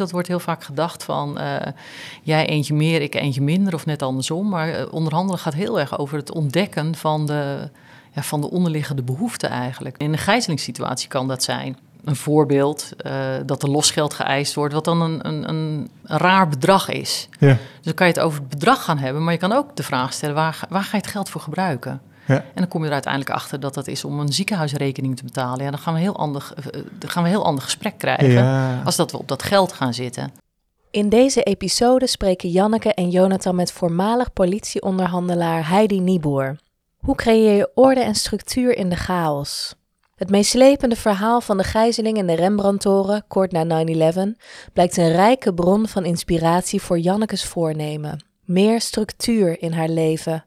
Dat wordt heel vaak gedacht van eh, jij eentje meer, ik eentje minder of net andersom. Maar uh, onderhandelen gaat heel erg over het ontdekken van de, ja, van de onderliggende behoeften eigenlijk. In een gijzelingssituatie kan dat zijn. Een voorbeeld uh, dat er losgeld geëist wordt, wat dan een, een, een, raar bedrag is. Ja. Dus dan kan je het over het bedrag gaan hebben, maar je kan ook de vraag stellen: waar, waar ga je het geld voor gebruiken? Ja. En dan kom je er uiteindelijk achter dat dat is om een ziekenhuisrekening te betalen. Ja, dan gaan we een heel ander, dan gaan we een heel ander gesprek krijgen ja. als dat we op dat geld gaan zitten. In deze episode spreken Janneke en Jonathan met voormalig politieonderhandelaar Heidi Nieboer. Hoe creëer je orde en structuur in de chaos? Het meeslepende verhaal van de gijzeling in de Rembrandtoren, kort na 9-11, blijkt een rijke bron van inspiratie voor Jannekes voornemen. Meer structuur in haar leven.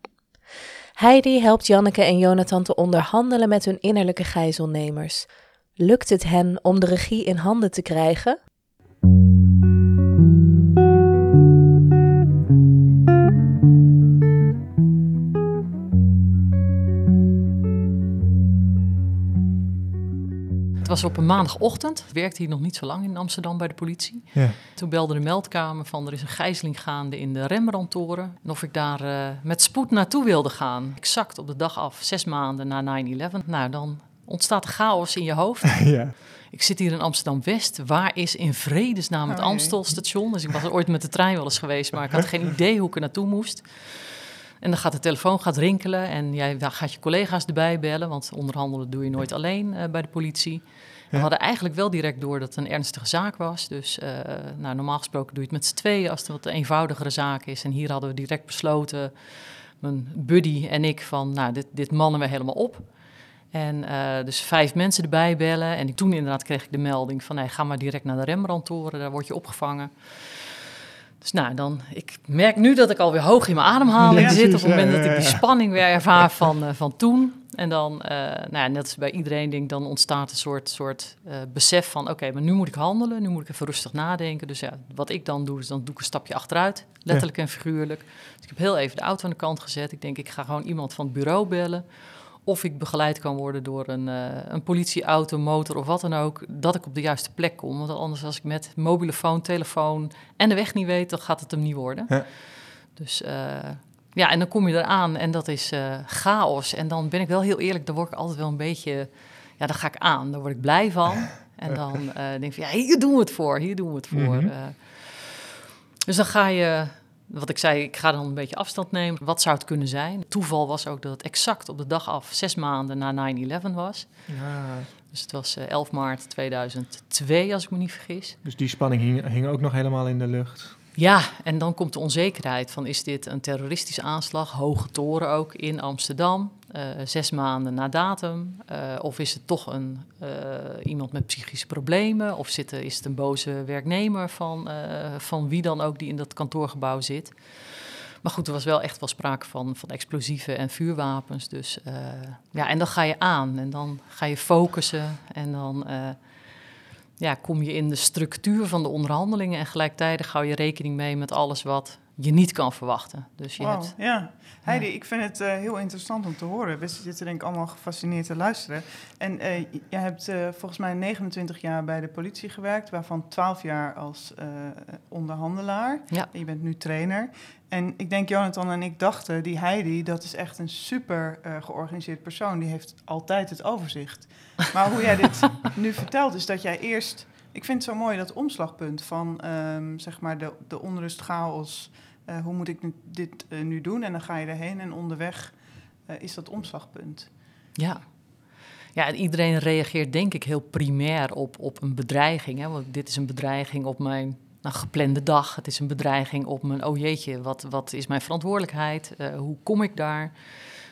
Heidi helpt Janneke en Jonathan te onderhandelen met hun innerlijke gijzelnemers. Lukt het hen om de regie in handen te krijgen? Was op een maandagochtend. Ik werkte hier nog niet zo lang in Amsterdam bij de politie. Ja. Toen belde de meldkamer van er is een gijzeling gaande in de Rembrandtoren. En of ik daar uh, met spoed naartoe wilde gaan. Exact op de dag af, zes maanden na 9-11. Nou, dan ontstaat chaos in je hoofd. ja. Ik zit hier in Amsterdam-West. Waar is in vredesnaam het oh, Amstelstation? Dus ik was er ooit met de trein wel eens geweest, maar ik had geen idee hoe ik er naartoe moest. En dan gaat de telefoon gaat rinkelen en jij gaat je collega's erbij bellen, want onderhandelen doe je nooit alleen uh, bij de politie. We hadden eigenlijk wel direct door dat het een ernstige zaak was. Dus uh, nou, normaal gesproken doe je het met z'n tweeën als het een wat eenvoudigere zaak is. En hier hadden we direct besloten, mijn buddy en ik, van nou, dit, dit mannen we helemaal op. En uh, dus vijf mensen erbij bellen. En toen inderdaad kreeg ik de melding van, nee, ga maar direct naar de Rembrandtoren, daar word je opgevangen. Dus nou, dan, ik merk nu dat ik alweer hoog in mijn ademhaling ja, zit. Op het moment dat ik die spanning weer ervaar van, uh, van toen. En dan, uh, nou ja, net als bij iedereen, denk dan ontstaat een soort, soort uh, besef van... oké, maar nu moet ik handelen, nu moet ik even rustig nadenken. Dus ja, wat ik dan doe, is dan doe ik een stapje achteruit, letterlijk en figuurlijk. Dus ik heb heel even de auto aan de kant gezet. Ik denk, ik ga gewoon iemand van het bureau bellen of ik begeleid kan worden door een, uh, een politieauto, motor of wat dan ook, dat ik op de juiste plek kom. Want anders als ik met mobiele phone, telefoon en de weg niet weet, dan gaat het hem niet worden. Ja. Dus uh, ja, en dan kom je eraan en dat is uh, chaos. En dan ben ik wel heel eerlijk, dan word ik altijd wel een beetje, ja, dan ga ik aan, daar word ik blij van. En dan denk ik van, ja, hier doen we het voor, hier doen we het voor. Mm -hmm. dus dan ga je wat ik zei, ik ga dan een beetje afstand nemen. Wat zou het kunnen zijn? Toeval was ook dat het exact op de dag af, zes maanden na 9-11 was. Ja. Dus het was 11 eh, maart 2002, als ik me niet vergis. Dus die spanning hing, hing ook nog helemaal in de lucht? Ja, en dan komt de onzekerheid van is dit een terroristische aanslag, hoge toren ook in Amsterdam, uh, zes maanden na datum, uh, of is het toch een, uh, iemand met psychische problemen, of zit, is het een boze werknemer van, van wie dan ook die in dat kantoorgebouw zit. Maar goed, er was wel echt wel sprake van, van explosieven en vuurwapens. Dus ja, en dan ga je aan en dan ga je focussen en dan ja, kom je in de structuur van de onderhandelingen en gelijktijdig hou je rekening mee met alles wat je niet kan verwachten. Dus je wow, hebt, ja. Heidi, ik vind het uh, heel interessant om te horen. We zitten denk ik allemaal gefascineerd te luisteren. En uh, jij hebt uh, volgens mij 29 jaar bij de politie gewerkt, waarvan 12 jaar als onderhandelaar. Ja. En je bent nu trainer. En ik denk, Jonathan en ik dachten, die Heidi, dat is echt een super georganiseerd persoon. Die heeft altijd het overzicht. Maar hoe jij dit nu vertelt, is dat jij eerst... Ik vind het zo mooi, dat omslagpunt van, um, zeg maar, de, de onrust, chaos... Uh, hoe moet ik dit uh, nu doen? En dan ga je erheen en onderweg uh, is dat omslagpunt. Ja. Ja, en iedereen reageert denk ik heel primair op, op een bedreiging. Hè? Want dit is een bedreiging op mijn nou, geplande dag. Het is een bedreiging op mijn, oh jeetje, wat, wat is mijn verantwoordelijkheid? hoe kom ik daar?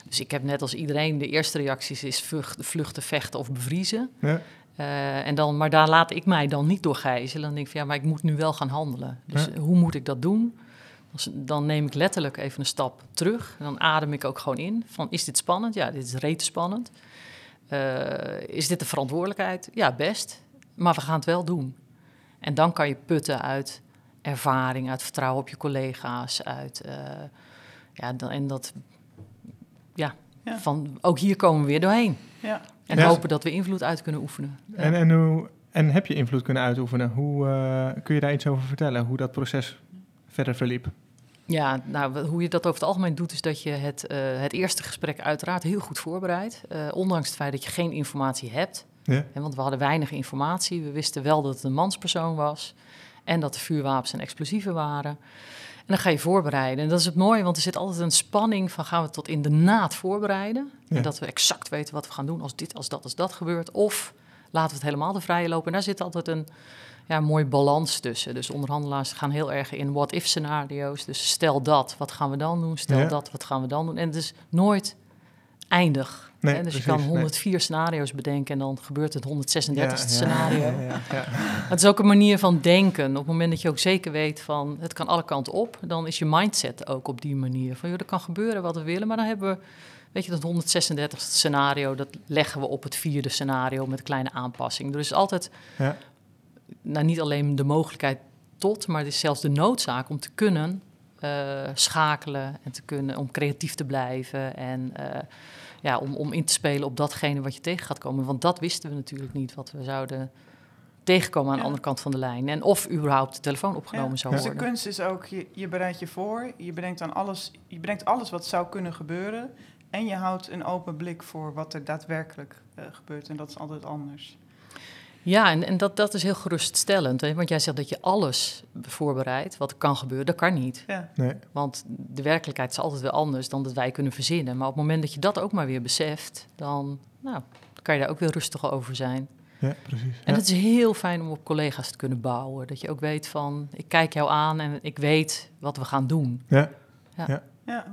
Dus ik heb net als iedereen, de eerste reacties is vluchten, vechten of bevriezen. Ja. Uh, en dan, maar daar laat ik mij dan niet door gijzelen. Dan denk ik van ja, maar ik moet nu wel gaan handelen. Dus ja. hoe moet ik dat doen? Dan neem ik letterlijk even een stap terug. En dan adem ik ook gewoon in. Van, is dit spannend? Ja, dit is rete spannend. Uh, is dit de verantwoordelijkheid? Ja, best. Maar we gaan het wel doen. En dan kan je putten uit ervaring, uit vertrouwen op je collega's. Uit, uh, ja, dan, en dat, ja, van ook hier komen we weer doorheen. Ja. En hopen dat we invloed uit kunnen oefenen. En, en hoe, En heb je invloed kunnen uitoefenen? Hoe uh, kun je daar iets over vertellen? Hoe dat proces verder verliep? Ja, nou, hoe je dat over het algemeen doet, is dat je het, uh, het eerste gesprek uiteraard heel goed voorbereidt. Uh, ondanks het feit dat je geen informatie hebt. Ja. want we hadden weinig informatie. We wisten wel dat het een manspersoon was. En dat er vuurwapens en explosieven waren. En dan ga je voorbereiden. En dat is het mooie, want er zit altijd een spanning van gaan we tot in de naad voorbereiden. Ja. En dat we exact weten wat we gaan doen als dit, als dat, als dat gebeurt. Of laten we het helemaal de vrije lopen. En daar zit altijd een ja, mooi balans tussen. Dus onderhandelaars gaan heel erg in what-if scenario's. Dus stel dat, wat gaan we dan doen? Stel dat, wat gaan we dan doen? En het is nooit eindig. Nee, dus je kan 104 scenario's bedenken en dan gebeurt het 136 ja, scenario. Het is ook een manier van denken. Op het moment dat je ook zeker weet van het kan alle kanten op, dan is je mindset ook op die manier. Van joh, er kan gebeuren wat we willen, maar dan hebben we, weet je, dat 136 scenario, dat leggen we op het vierde scenario met een kleine aanpassing. Er is altijd, nou niet alleen de mogelijkheid tot, maar het is zelfs de noodzaak om te kunnen uh, schakelen en te kunnen, om creatief te blijven en uh, ja, om, om in te spelen op datgene wat je tegen gaat komen. Want dat wisten we natuurlijk niet, wat we zouden tegenkomen aan de andere kant van de lijn. En of überhaupt de telefoon opgenomen zou worden. Dus de kunst is ook, je, je bereidt je voor, je bedenkt, aan alles, je bedenkt alles wat zou kunnen gebeuren... en je houdt een open blik voor wat er daadwerkelijk uh, gebeurt. En dat is altijd anders. Ja, en, en dat, dat is heel geruststellend. Hè? Want jij zegt dat je alles voorbereidt wat er kan gebeuren. Dat kan niet. Ja. Nee. Want de werkelijkheid is altijd wel anders dan dat wij kunnen verzinnen. Maar op het moment dat je dat ook maar weer beseft, dan nou, kan je daar ook weer rustiger over zijn. Ja, precies. En het is heel fijn om op collega's te kunnen bouwen. Dat je ook weet van, ik kijk jou aan en ik weet wat we gaan doen. Ja. ja. Ja,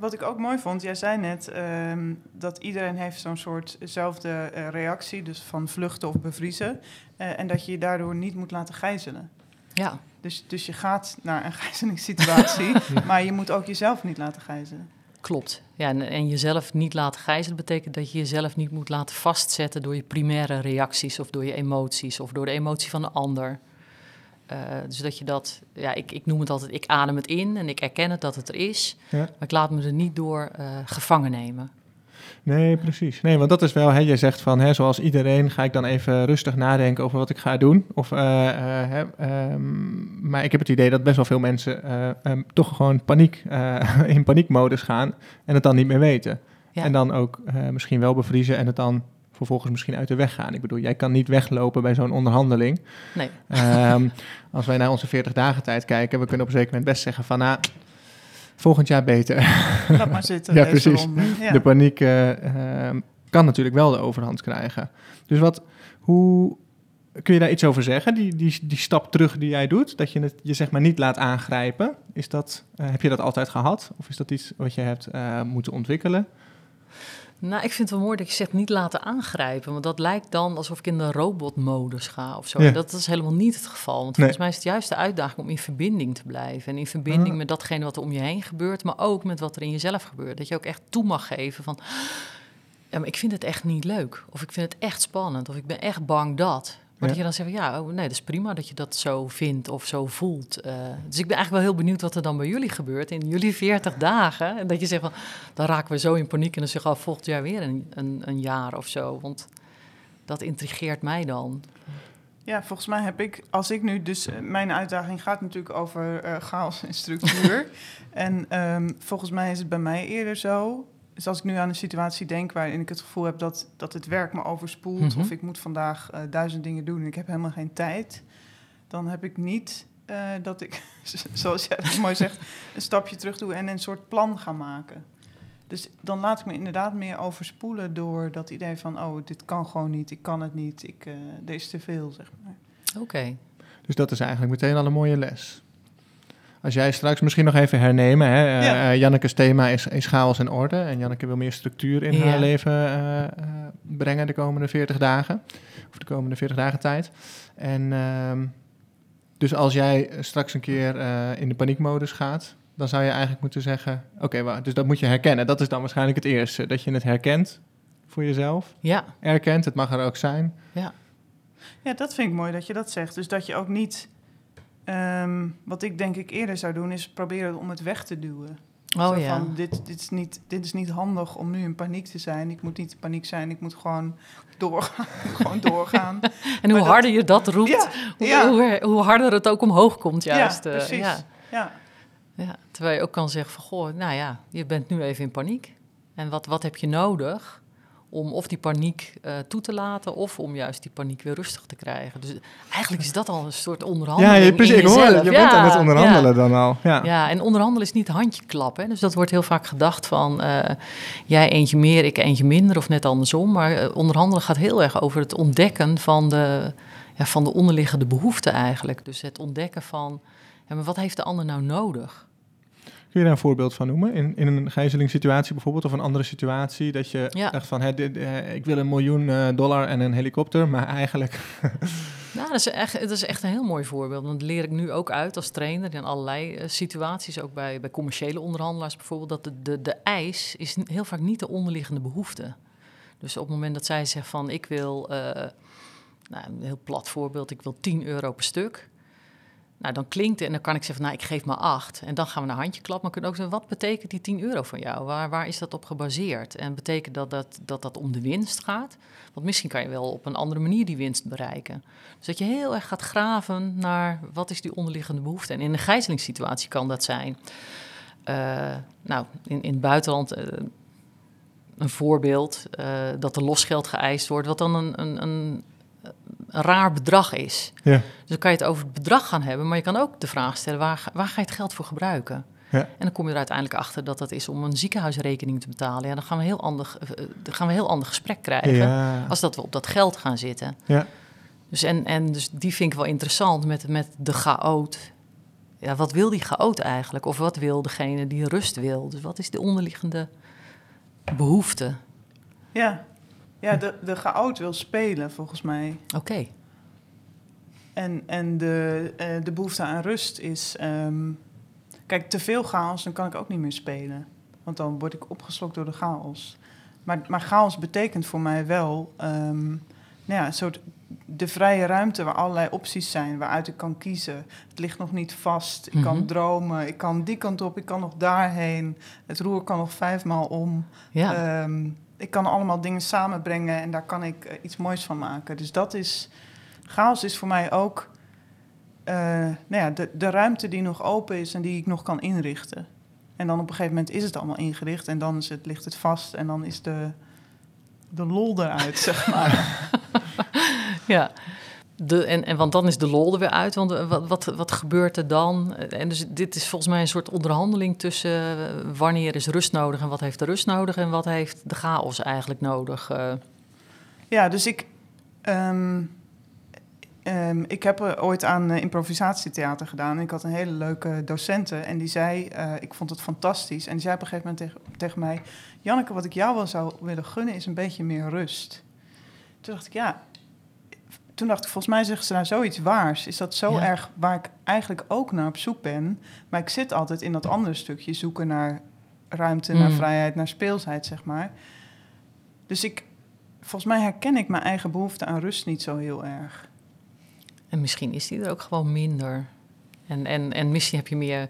wat ik ook mooi vond, jij zei net ehm, dat iedereen heeft zo'n soortzelfde uh, reactie, dus van vluchten of bevriezen. Uh, en dat je je daardoor niet moet laten gijzelen. Ja. Dus, dus je gaat naar een gijzelingssituatie, maar je moet ook jezelf niet laten gijzelen. Klopt. Ja, en, en, jezelf niet laten gijzelen betekent dat je jezelf niet moet laten vastzetten door je primaire reacties of door je emoties of door de emotie van de ander. Uh, dus dat je dat, ja, ik, ik noem het altijd, ik adem het in en ik erken het dat het er is. Ja. Maar ik laat me er niet door uh, gevangen nemen. Nee, precies. Nee, want dat is wel, hè, je zegt van, hè, zoals iedereen ga ik dan even rustig nadenken over wat ik ga doen. Of, uh, hè, um, maar ik heb het idee dat best wel veel mensen um, toch gewoon paniek, in paniekmodus gaan en het dan niet meer weten. Ja. En dan ook misschien wel bevriezen en het dan vervolgens misschien uit de weg gaan. Ik bedoel, jij kan niet weglopen bij zo'n onderhandeling. Nee. Um, als wij naar onze 40 dagen tijd kijken, we kunnen op een zeker moment best zeggen van, nou, volgend jaar beter. Laat maar zitten. ja, precies. Ja. De paniek uh, uh, kan natuurlijk wel de overhand krijgen. Dus wat, hoe kun je daar iets over zeggen? Die, die, die stap terug die jij doet, dat je het je zeg maar niet laat aangrijpen. Is dat, uh, heb je dat altijd gehad? Of is dat iets wat je hebt uh, moeten ontwikkelen? Nou, ik vind het wel mooi dat je zegt niet laten aangrijpen. Want dat lijkt dan alsof ik in de robotmodus ga of zo. Ja. Dat is helemaal niet het geval. Want volgens mij is het juist de uitdaging om in verbinding te blijven. En in verbinding ah. met datgene wat er om je heen gebeurt, maar ook met wat er in jezelf gebeurt. Dat je ook echt toe mag geven van. Ja, maar ik vind het echt niet leuk. Of ik vind het echt spannend. Of ik ben echt bang dat. Maar dat je dan zegt, ja, oh, nee, dat is prima dat je dat zo vindt of zo voelt. Uh, dus ik ben eigenlijk wel heel benieuwd wat er dan bij jullie gebeurt in jullie 40 dagen. En dat je zegt van, dan raken we zo in paniek en dan zeggen we oh, volgend jaar weer een, een, een, jaar of zo. Want dat intrigeert mij dan. Ja, volgens mij heb ik, als ik nu dus, eh, mijn uitdaging gaat natuurlijk over uh, chaos en structuur. en um, volgens mij is het bij mij eerder zo dus als ik nu aan een situatie denk waarin ik het gevoel heb dat, dat het werk me overspoelt, mm -hmm. of ik moet vandaag uh, duizend dingen doen en ik heb helemaal geen tijd, dan heb ik niet uh, dat ik, zoals jij dat mooi zegt, een stapje terug doe en een soort plan ga maken. Dus dan laat ik me inderdaad meer overspoelen door dat idee van, oh, dit kan gewoon niet, ik kan het niet, ik, uh, er is te veel, zeg maar. Oké. Okay. Dus dat is eigenlijk meteen al een mooie les. Als jij straks misschien nog even hernemen. Hè? Uh, ja. uh, Janneke's thema is, is chaos en orde. En Janneke wil meer structuur in ja. haar leven uh, brengen de komende 40 dagen. Of de komende 40 dagen tijd. En ehm, dus als jij straks een keer in de paniekmodus gaat, dan zou je eigenlijk moeten zeggen: Oké, okay, dus dat moet je herkennen. Dat is dan waarschijnlijk het eerste. Dat je het herkent voor jezelf. Ja. Erkent, het mag er ook zijn. Ja. Ja, dat vind ik mooi dat je dat zegt. Dus dat je ook niet Um, wat ik denk ik eerder zou doen, is proberen om het weg te duwen. Oh, ja. van, dit, dit, is niet, dit is niet handig om nu in paniek te zijn. Ik moet niet in paniek zijn, ik moet gewoon doorgaan. gewoon doorgaan. en hoe harder je dat roept, hoe, Hoe, harder het ook omhoog komt juist. Ja, precies. ja. Ja. Ja, terwijl je ook kan zeggen van, goh, nou ja, je bent nu even in paniek. En wat, wat heb je nodig om of die paniek uh, toe te laten... of om juist die paniek weer rustig te krijgen. Dus eigenlijk is dat al een soort onderhandeling Ja, precies, ik hoor Je bent ja, aan het onderhandelen dan al. Ja. ja, en onderhandelen is niet handjeklap. Hè? Dus dat wordt heel vaak gedacht van... Uh, jij eentje meer, ik eentje minder of net andersom. Maar uh, onderhandelen gaat heel erg over het ontdekken van de, ja, van de onderliggende behoeften eigenlijk. Dus het ontdekken van... Ja, maar wat heeft de ander nou nodig? Kun je daar een voorbeeld van noemen? In, in een gijzelingssituatie bijvoorbeeld, of een andere situatie, dat je ja. dacht van, hè, dit, eh, ik wil een miljoen uh, dollar en een helikopter, maar eigenlijk... nou, dat is, echt, dat is echt een heel mooi voorbeeld, want dat leer ik nu ook uit als trainer in allerlei uh, situaties, ook bij, bij commerciële onderhandelaars bijvoorbeeld, dat de, de, de eis is heel vaak niet de onderliggende behoefte. Dus op het moment dat zij zegt van, ik wil, nou, een heel plat voorbeeld, ik wil 10 euro per stuk... Nou, dan klinkt het en dan kan ik zeggen, nou, ik geef maar acht. En dan gaan we naar handje klappen. Maar kunnen ook zeggen, wat betekent die 10 euro van jou? Waar, waar is dat op gebaseerd? En betekent dat dat, dat dat om de winst gaat? Want misschien kan je wel op een andere manier die winst bereiken. Dus dat je heel erg gaat graven naar wat is die onderliggende behoefte. En in een gijzelingssituatie kan dat zijn. Uh, nou, in, in het buitenland... Uh, een voorbeeld uh, dat er losgeld geëist wordt, wat dan een, een een raar bedrag is. Ja. Dus dan kan je het over het bedrag gaan hebben, maar je kan ook de vraag stellen: waar, waar ga je het geld voor gebruiken? Ja. En dan kom je er uiteindelijk achter dat dat is om een ziekenhuisrekening te betalen. Ja, dan gaan we een heel ander, uh, dan gaan we een heel ander gesprek krijgen ja. als dat we op dat geld gaan zitten. Ja. Dus, en, en dus die vind ik wel interessant met, met de chaot. Ja, wat wil die chaot eigenlijk? Of wat wil degene die rust wil? Dus wat is de onderliggende behoefte? Ja, ja, de, de chaot wil spelen, volgens mij. Oké. En, en de, uh, de behoefte aan rust is... Um, kijk, te veel chaos, dan kan ik ook niet meer spelen. Want dan word ik opgeslokt door de chaos. Maar, maar chaos betekent voor mij wel... Um, nou ja, een soort de vrije ruimte waar allerlei opties zijn, waaruit ik kan kiezen. Het ligt nog niet vast. Ik kan mhm. dromen. Ik kan die kant op. Ik kan nog daarheen. Het roer kan nog vijfmaal om. Ja. Um, ik kan allemaal dingen samenbrengen en daar kan ik uh, iets moois van maken. Dus dat is, chaos is voor mij ook uh, nou ja, de, de ruimte die nog open is en die ik nog kan inrichten. En dan op een gegeven moment is het allemaal ingericht en dan is het, ligt het vast en dan is de, de lol eruit, zeg maar. ja, de, en, en, want dan is de lol er weer uit. Want eh, wat, wat, wat gebeurt er dan? En dus dit is volgens mij een soort onderhandeling tussen eh, wanneer is rust nodig en wat heeft de rust nodig en wat heeft de chaos eigenlijk nodig. Ja, dus ik, um, um, ik heb ooit aan improvisatietheater gedaan. En ik had een hele leuke docente en die zei, ik vond het fantastisch. En die zei op een gegeven moment tegen, tegen mij, Janneke, wat ik jou wel zou willen gunnen is een beetje meer rust. Toen dacht ik, ja, toen dacht ik, volgens mij zeggen ze nou zoiets waars. Is dat zo erg waar ik eigenlijk ook naar op zoek ben? Maar ik zit altijd in dat andere stukje, zoeken naar ruimte, naar mm. vrijheid, naar speelsheid, zeg maar. Dus ik, volgens mij herken ik mijn eigen behoefte aan rust niet zo heel erg. En misschien is die er ook gewoon minder. En, en, en misschien heb je meer.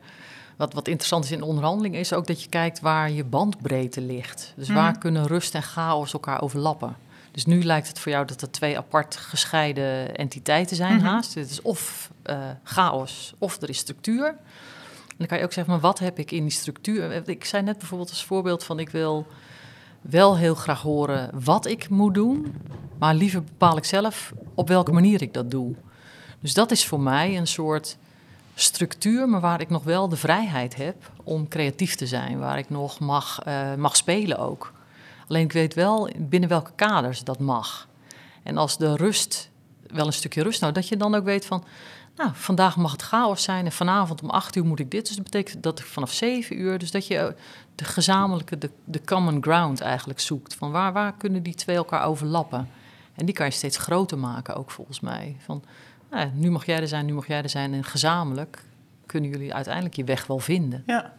Wat, wat interessant is in onderhandeling is ook dat je kijkt waar je bandbreedte ligt. Dus waar mm. kunnen rust en chaos elkaar overlappen? Dus nu lijkt het voor jou dat er twee apart gescheiden entiteiten zijn mm haast. Het is of uh, chaos of er is structuur. En dan kan je ook zeggen, maar wat heb ik in die structuur? Ik zei net bijvoorbeeld als voorbeeld van ik wil wel heel graag horen wat ik moet doen, maar liever bepaal ik zelf op welke manier ik dat doe. Dus dat is voor mij een soort structuur, maar waar ik nog wel de vrijheid heb om creatief te zijn, waar ik nog mag, uh, mag spelen ook. Alleen ik weet wel binnen welke kaders dat mag. En als de rust, wel een stukje rust nou, dat je dan ook weet van, nou, vandaag mag het chaos zijn en vanavond om acht uur moet ik dit. Dus dat betekent dat ik vanaf zeven uur, dus dat je de gezamenlijke, de, de common ground eigenlijk zoekt. Van waar, waar kunnen die twee elkaar overlappen? En die kan je steeds groter maken ook volgens mij. Van, nou, nu mag jij er zijn, nu mag jij er zijn. En gezamenlijk kunnen jullie uiteindelijk je weg wel vinden. Ja.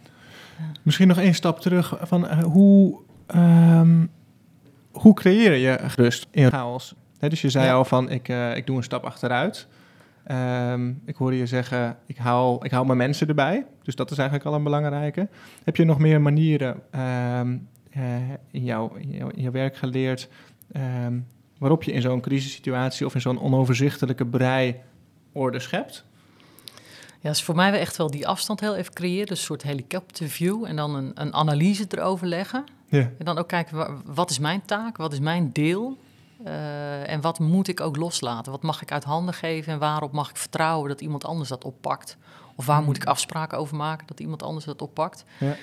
Misschien nog één stap terug. Van, uh, hoe Um, hoe creëer je rust in chaos? dus je zei al van, ik, uh, ik doe een stap achteruit. Ehm, ik hoorde je zeggen, ik hou, ik hou mijn mensen erbij. Dus dat is eigenlijk al een belangrijke. Heb je nog meer manieren ehm, eh, in, jouw, in, jouw, werk geleerd... Ehm, waarop je in zo'n crisissituatie of in zo'n onoverzichtelijke brei orde schept? Ja, is voor mij wel echt wel die afstand heel even creëren. Dus een soort helikopterview en dan een, een analyse erover leggen. Ja. En dan ook kijken, wat is mijn taak? Wat is mijn deel? Uh, en wat moet ik ook loslaten? Wat mag ik uit handen geven en waarop mag ik vertrouwen dat iemand anders dat oppakt? Of waar moet ik hmm. afspraken over maken dat iemand anders dat oppakt? Ja.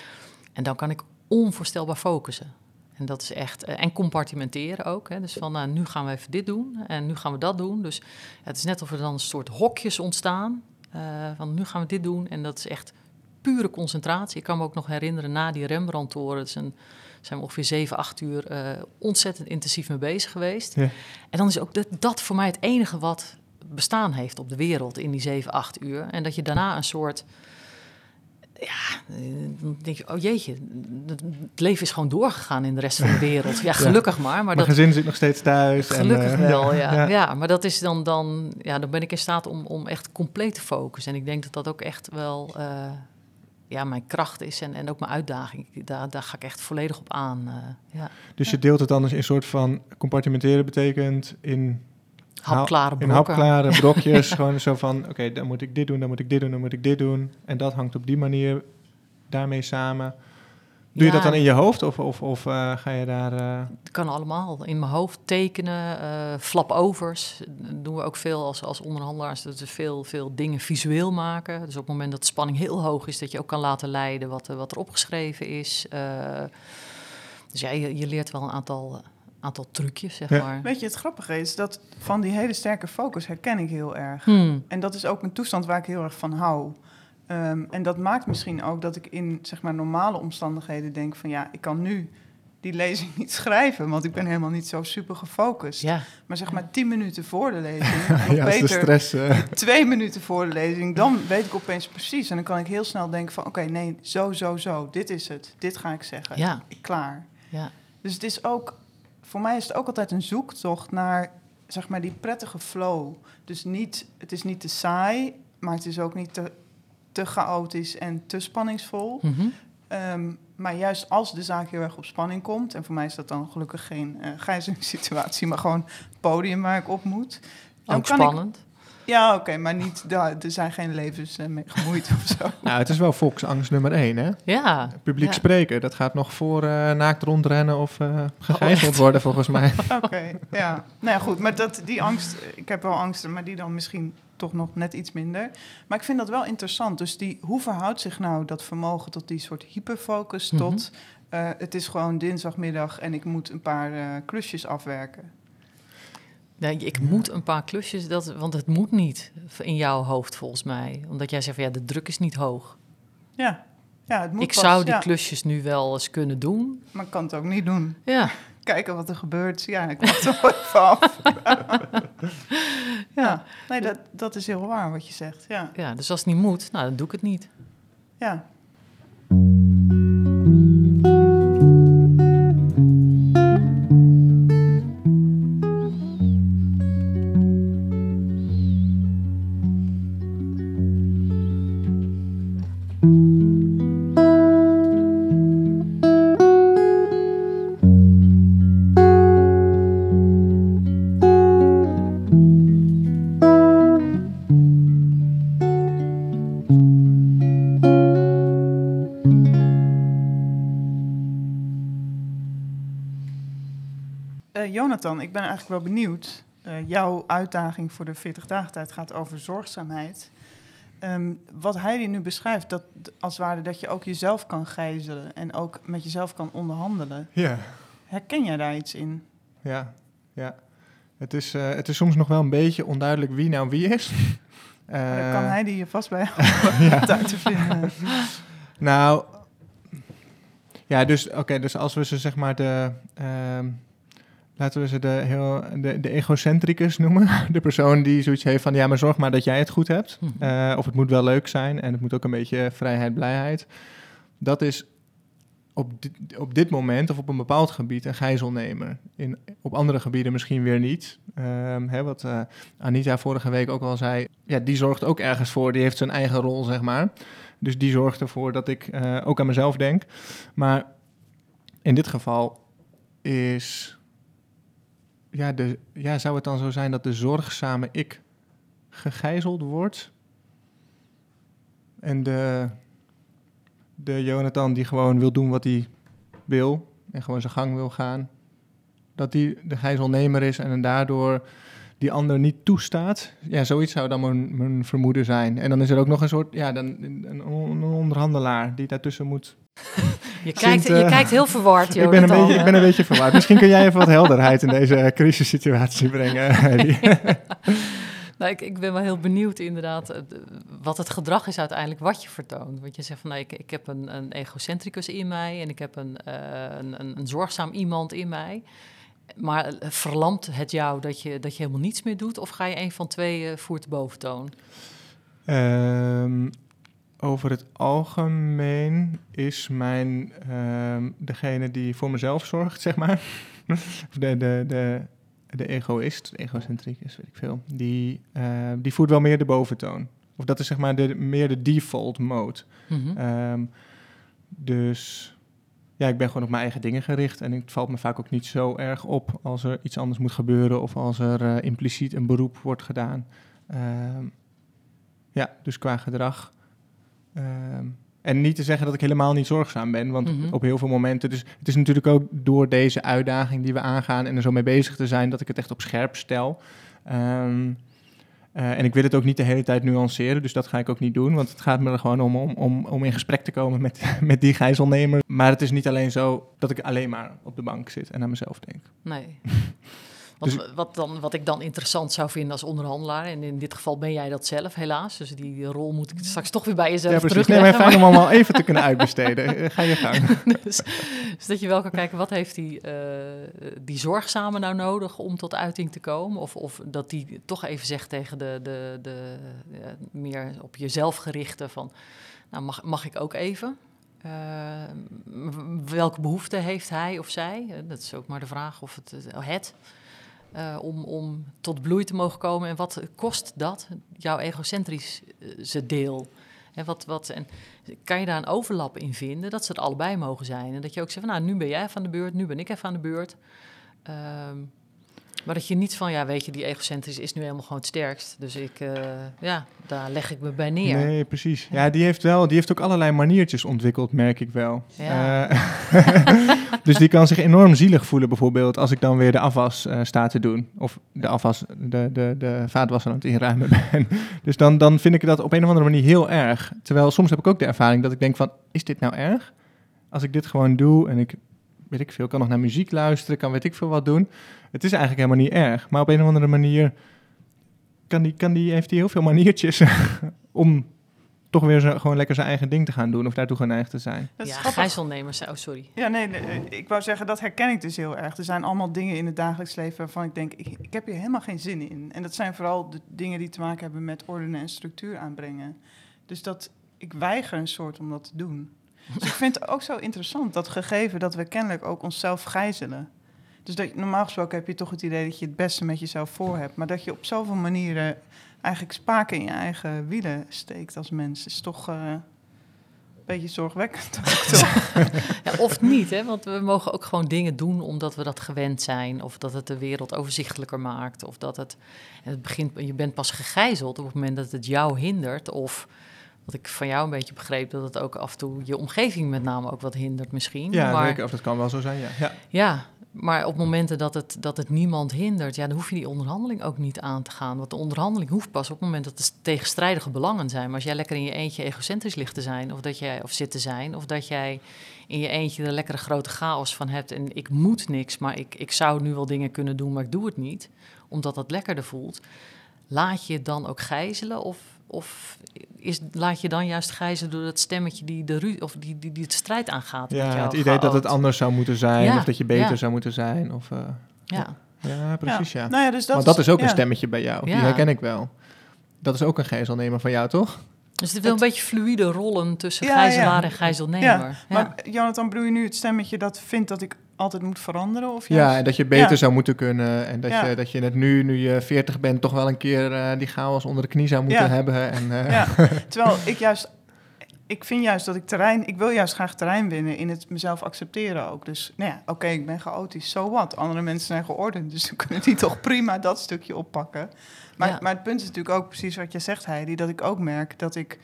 En dan kan ik onvoorstelbaar focussen. En dat is echt. Uh, en compartimenteren ook. Hè. Dus van nou, nu gaan we even dit doen en nu gaan we dat doen. Dus het is net of er dan een soort hokjes ontstaan. Uh, van nu gaan we dit doen. En dat is echt pure concentratie. Ik kan me ook nog herinneren na die Rembrandt-toren. Het is een zijn we ongeveer 7, 8 uur uh, ontzettend intensief mee bezig geweest. Ja. En dan is ook dat, dat voor mij het enige wat bestaan heeft op de wereld in die 7, 8 uur. En dat je daarna een soort. Ja, dan denk je, oh jeetje, het leven is gewoon doorgegaan in de rest van de wereld. Ja, gelukkig maar. Maar Mijn dat, gezin zit nog steeds thuis. Gelukkig en, uh, wel, ja. ja. ja. maar dat is dan, dan, ja, dan ben ik in staat om, om echt compleet te focussen. En ik denk dat dat ook echt wel, uh, ja, mijn kracht is en, en ook mijn uitdaging. Daar, daar ga ik echt volledig op aan. Uh, ja. Dus je deelt het dan eens in een soort van compartimenteren betekent in hapklare brokken. In hapklare brokjes. gewoon zo van, oké, dan moet ik dit doen, dan moet ik dit doen, dan moet ik dit doen. En dat hangt op die manier daarmee samen. Doe je dat dan in je hoofd of, of, of uh, ga je daar... Uh... Het kan allemaal. In mijn hoofd tekenen, uh, flapovers. Dat doen we ook veel als, als onderhandelaars. Dat we veel, veel dingen visueel maken. Dus op het moment dat de spanning heel hoog is... dat je ook kan laten leiden wat, wat er opgeschreven is. dus ja, je, je, leert wel een aantal, aantal trucjes, zeg maar. Weet je, het grappige is dat van die hele sterke focus herken ik heel erg. Hmm. En dat is ook een toestand waar ik heel erg van hou. Ehm, en dat maakt misschien ook dat ik in zeg maar, normale omstandigheden denk van ja, ik kan nu die lezing niet schrijven, want ik ben helemaal niet zo super gefocust. Ja. Maar zeg maar tien minuten voor de lezing, of ja, beter stress, twee minuten voor de lezing, dan weet ik opeens precies. En dan kan ik heel snel denken van oké, nee, zo, zo, zo, dit is het, dit ga ik zeggen, ja. klaar. Ja. Dus het is ook, voor mij is het ook altijd een zoektocht naar zeg maar die prettige flow. Dus niet, het is niet te saai, maar het is ook niet te te chaotisch en te spanningsvol. Mhm. Ehm, maar juist als de zaak heel erg op spanning komt, en voor mij is dat dan gelukkig geen uh, gijzelingssituatie, maar gewoon het podium waar ik op moet. Dan Ook spannend. ja, oké, maar niet, er zijn geen levens uh, mee gemoeid of zo. Nou, het is wel volksangst nummer één, hè? Ja. Publiek spreken, dat gaat nog voor uh, naakt rondrennen of uh, gegijzeld oh, worden, volgens mij. oké, ja. Nou ja, goed, maar dat, die angst, ik heb wel angsten, maar die dan misschien toch nog net iets minder. Maar ik vind dat wel interessant. Dus die, hoe verhoudt zich nou dat vermogen tot die soort hyperfocus mhm. tot... Uh, het is gewoon dinsdagmiddag en ik moet een paar uh, klusjes afwerken? Nee, ik moet een paar klusjes, dat, want het moet niet in jouw hoofd volgens mij. Omdat jij zegt van ja, de druk is niet hoog. Ja, ja het moet Ik zou die klusjes nu wel eens kunnen doen. Maar ik kan het ook niet doen. Ja. Kijken wat er gebeurt. Ja, ik wacht er even af. ja, nee, dat, dat is heel waar wat je zegt. Ja. ja, dus als het niet moet, nou, dan doe ik het niet. Ja. Dan ik ben eigenlijk wel benieuwd. Uh, jouw uitdaging voor de 40 dagen tijd gaat over zorgzaamheid. Um, wat Heidi nu beschrijft, dat als ware dat je ook jezelf kan gijzelen en ook met jezelf kan onderhandelen. Ja. Herken jij daar iets in? Ja, ja. Het is, uh, het is soms nog wel een beetje onduidelijk wie nou wie is. Uh, dan kan Heidi je vast bij ja. uit te vinden. nou, ja, dus oké, dus als we ze zeg maar de. Uh, laten we ze de, heel, de, de egocentricus noemen. De persoon die zoiets heeft van, ja, maar zorg maar dat jij het goed hebt. Mhm. Eh, of het moet wel leuk zijn en het moet ook een beetje vrijheid, blijheid. Dat is op dit, op dit moment of op een bepaald gebied een gijzelnemer. In, op andere gebieden misschien weer niet. Um, hè, wat uh, Anita vorige week ook al zei, ja, die zorgt ook ergens voor. Die heeft zijn eigen rol, zeg maar. Dus die zorgt ervoor dat ik uh, ook aan mezelf denk. Maar in dit geval is, ja, de, ja, zou het dan zo zijn dat de zorgzame ik gegijzeld wordt? En de de Jonathan die gewoon wil doen wat hij wil en gewoon zijn gang wil gaan, dat die de gijzelnemer is en daardoor die ander niet toestaat. Ja, zoiets zou dan mijn, mijn vermoeden zijn. En dan is er ook nog een soort, ja, dan, een, onderhandelaar die daartussen moet. Je, kijkt, je eh, kijkt heel verward, Jonathan. Ik ben, een beetje, ik ben een beetje verward. Misschien kun jij even wat helderheid in deze crisissituatie brengen. Nou, ik, ik ben wel heel benieuwd inderdaad eh, wat het gedrag is uiteindelijk wat je vertoont. Want je zegt van, nou, ik, ik heb een, een egocentricus in mij en ik heb een, uh, een, een, een, zorgzaam iemand in mij. Maar eh, verlamt het jou dat je, dat je helemaal niets meer doet? Of ga je een van twee uh, voert boventoon? Um, over het algemeen is mijn um, degene die voor mezelf zorgt, zeg maar. de, de, de, de egoïst, de egocentricus, weet ik veel, die, uh, die voert wel meer de boventoon. Of dat is zeg maar de, meer de default mode. Mm -hmm. dus ja, ik ben gewoon op mijn eigen dingen gericht. En het valt me vaak ook niet zo erg op als er iets anders moet gebeuren of als er uh, impliciet een beroep wordt gedaan. Um, ja, dus qua gedrag. Um, en niet te zeggen dat ik helemaal niet zorgzaam ben, want mhm. op heel veel momenten. Dus het is natuurlijk ook door deze uitdaging die we aangaan en er zo mee bezig te zijn, dat ik het echt op scherp stel. Um, uh, en ik wil het ook niet de hele tijd nuanceren, dus dat ga ik ook niet doen. Want het gaat me er gewoon om, om, om, om in gesprek te komen met, met die gijzelnemer. Maar het is niet alleen zo dat ik alleen maar op de bank zit en aan mezelf denk. Nee. Dus, wat, dan, wat ik dan interessant zou vinden als onderhandelaar, en in dit geval ben jij dat zelf helaas, dus die rol moet ik straks toch weer bij jezelf ja, precies. Nee, maar fijn om allemaal even te kunnen uitbesteden. Ga je gang. dus, dus, dat je wel kan kijken, wat heeft die, uh, die zorgzame nou nodig om tot uiting te komen? Of, of dat die toch even zegt tegen de, de, de meer op jezelf gerichte van, nou mag, mag ik ook even? Uh, welke behoefte heeft hij of zij? Dat is ook maar de vraag of het, het uh, om, om tot bloei te mogen komen. En wat kost dat, jouw egocentrische deel? En, wat, wat, en kan je daar een overlap in vinden, dat ze het allebei mogen zijn? En dat je ook zegt van, nou, nu ben jij aan de beurt, nu ben ik even aan de beurt. Uh, maar dat je niet van, ja, weet je, die egocentrische is nu helemaal gewoon het sterkst. Dus ik, uh, ja, daar leg ik me bij neer. Nee, precies. Ja, die heeft wel, die heeft ook allerlei maniertjes ontwikkeld, merk ik wel. Ja. Uh, dus die kan zich enorm zielig voelen, bijvoorbeeld, als ik dan weer de afwas uh, sta te doen. Of de afwas, de, de, de vaatwasser aan het inruimen ben. dus dan, dan vind ik dat op een of andere manier heel erg. Terwijl soms heb ik ook de ervaring dat ik denk van, is dit nou erg? Als ik dit gewoon doe en ik weet ik veel, kan nog naar muziek luisteren, kan weet ik veel wat doen. Het is eigenlijk helemaal niet erg. Maar op een of andere manier kan die, kan die, heeft hij heel veel maniertjes om toch weer zo, gewoon lekker zijn eigen ding te gaan doen of daartoe geneigd te zijn. Dat ja, gijzelnemers, oh sorry. Ja, nee, ik wou zeggen, dat herken ik dus heel erg. Er zijn allemaal dingen in het dagelijks leven waarvan ik denk, ik, ik heb hier helemaal geen zin in. En dat zijn vooral de dingen die te maken hebben met ordenen en structuur aanbrengen. Dus dat, ik weiger een soort om dat te doen. Dus ik vind het ook zo interessant, dat gegeven dat we kennelijk ook onszelf gijzelen. Dus dat, normaal gesproken heb je toch het idee dat je het beste met jezelf voor hebt. Maar dat je op zoveel manieren eigenlijk spaken in je eigen wielen steekt als mens, is toch uh, een beetje zorgwekkend. ja, of niet, hè? want we mogen ook gewoon dingen doen omdat we dat gewend zijn. Of dat het de wereld overzichtelijker maakt. Of dat het, het begint, je bent pas gegijzeld op het moment dat het jou hindert. Of wat ik van jou een beetje begreep, dat het ook af en toe je omgeving met name ook wat hindert misschien. Ja, maar, of dat kan wel zo zijn, ja. Ja, ja maar op momenten dat het, dat het niemand hindert, ja, dan hoef je die onderhandeling ook niet aan te gaan. Want de onderhandeling hoeft pas op het moment dat er tegenstrijdige belangen zijn. Maar als jij lekker in je eentje egocentrisch ligt te zijn, of, dat jij, of zit te zijn, of dat jij in je eentje de lekkere grote chaos van hebt en ik moet niks, maar ik, ik zou nu wel dingen kunnen doen, maar ik doe het niet, omdat dat lekkerder voelt. Laat je dan ook gijzelen of of is, laat je dan juist gijzen door dat stemmetje die de, of die, die, die het strijd aangaat? Ja, het idee dat het anders zou moeten zijn, of dat je beter zou moeten zijn. Of, uh, ja. ja, precies, ja. Nou ja dus dat maar dat is ook een stemmetje bij jou, die herken ik wel. Dat is ook een gijzelnemer van jou, toch? Dus het wil een beetje fluïde rollen tussen gijzelaar en gijzelnemer. Ja, maar Jonathan, broei je nu het stemmetje dat vindt dat ik altijd moet veranderen? Of Ja, en dat je beter zou moeten kunnen. En dat, je, dat je net nu, nu je 40 bent, toch wel een keer uh, die chaos onder de knie zou moeten hebben. En, uh... ja. Terwijl ik juist ik vind juist dat ik terrein, ik wil juist graag terrein winnen in het mezelf accepteren ook. Dus nou ja, oké, ik ben chaotisch, zo so wat. Andere mensen zijn geordend, dus dan kunnen die toch prima dat stukje oppakken. Maar, maar het punt is natuurlijk ook precies wat je zegt, Heidi, dat ik ook merk dat ik,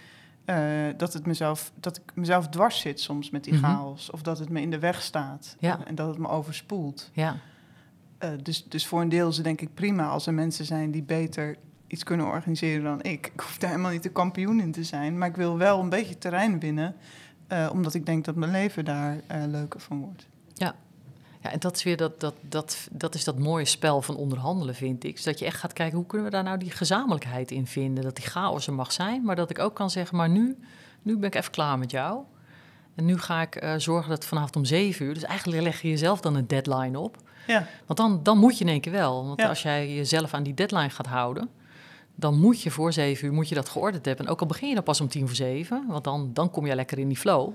uh, dat het mezelf, dat ik mezelf dwars zit soms met die mhm. chaos. Of dat het me in de weg staat ja. en dat het me overspoelt. Ja. Uh, dus, dus voor een deel is het denk ik prima als er mensen zijn die beter iets kunnen organiseren dan ik. Ik hoef daar helemaal niet de kampioen in te zijn, maar ik wil wel een beetje terrein winnen, uh, omdat ik denk dat mijn leven daar leuker van wordt. Ja. En dat is weer dat, dat, dat, dat is dat mooie spel van onderhandelen, vind ik. Dus dat je echt gaat kijken, hoe kunnen we daar nou die gezamenlijkheid in vinden? Dat die chaos er mag zijn, maar dat ik ook kan zeggen, maar nu, nu ben ik even klaar met jou. En nu ga ik uh, zorgen dat vanavond om zeven uur, dus eigenlijk leg je jezelf dan een deadline op. Ja. Want dan, dan moet je in één keer wel. Want als jij jezelf aan die deadline gaat houden, dan moet je voor zeven uur moet je dat geordend hebben. En ook al begin je dan pas om tien voor zeven, want dan, dan kom je lekker in die flow.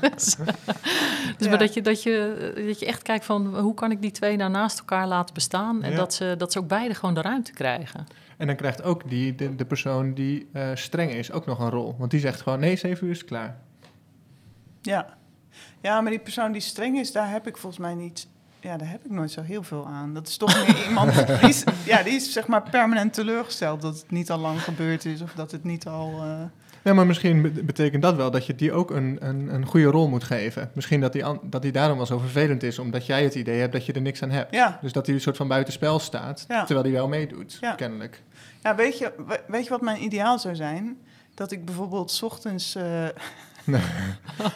Dus, dus maar dat je, dat, je, dat je echt kijkt van hoe kan ik die twee nou naast elkaar laten bestaan en dat, ze, dat ze ook beide gewoon de ruimte krijgen. En dan krijgt ook die, de, de persoon die uh, streng is ook nog een rol. Want die zegt gewoon nee, zeven uur is klaar. Ja. ja, maar die persoon die streng is, daar heb ik volgens mij niet ja, daar heb ik nooit zo heel veel aan. Dat is toch meer iemand die is, ja, die is zeg maar permanent teleurgesteld dat het niet al lang gebeurd is of dat het niet al. Uh... Ja, maar misschien betekent dat wel dat je die ook een, een, een goede rol moet geven. Misschien dat die, dat die daarom wel zo vervelend is, omdat jij het idee hebt dat je er niks aan hebt. Ja. Dus dat hij een soort van buitenspel staat, terwijl hij wel meedoet, ja. kennelijk. Ja, weet je, weet je wat mijn ideaal zou zijn? Dat ik bijvoorbeeld s ochtends. Uh,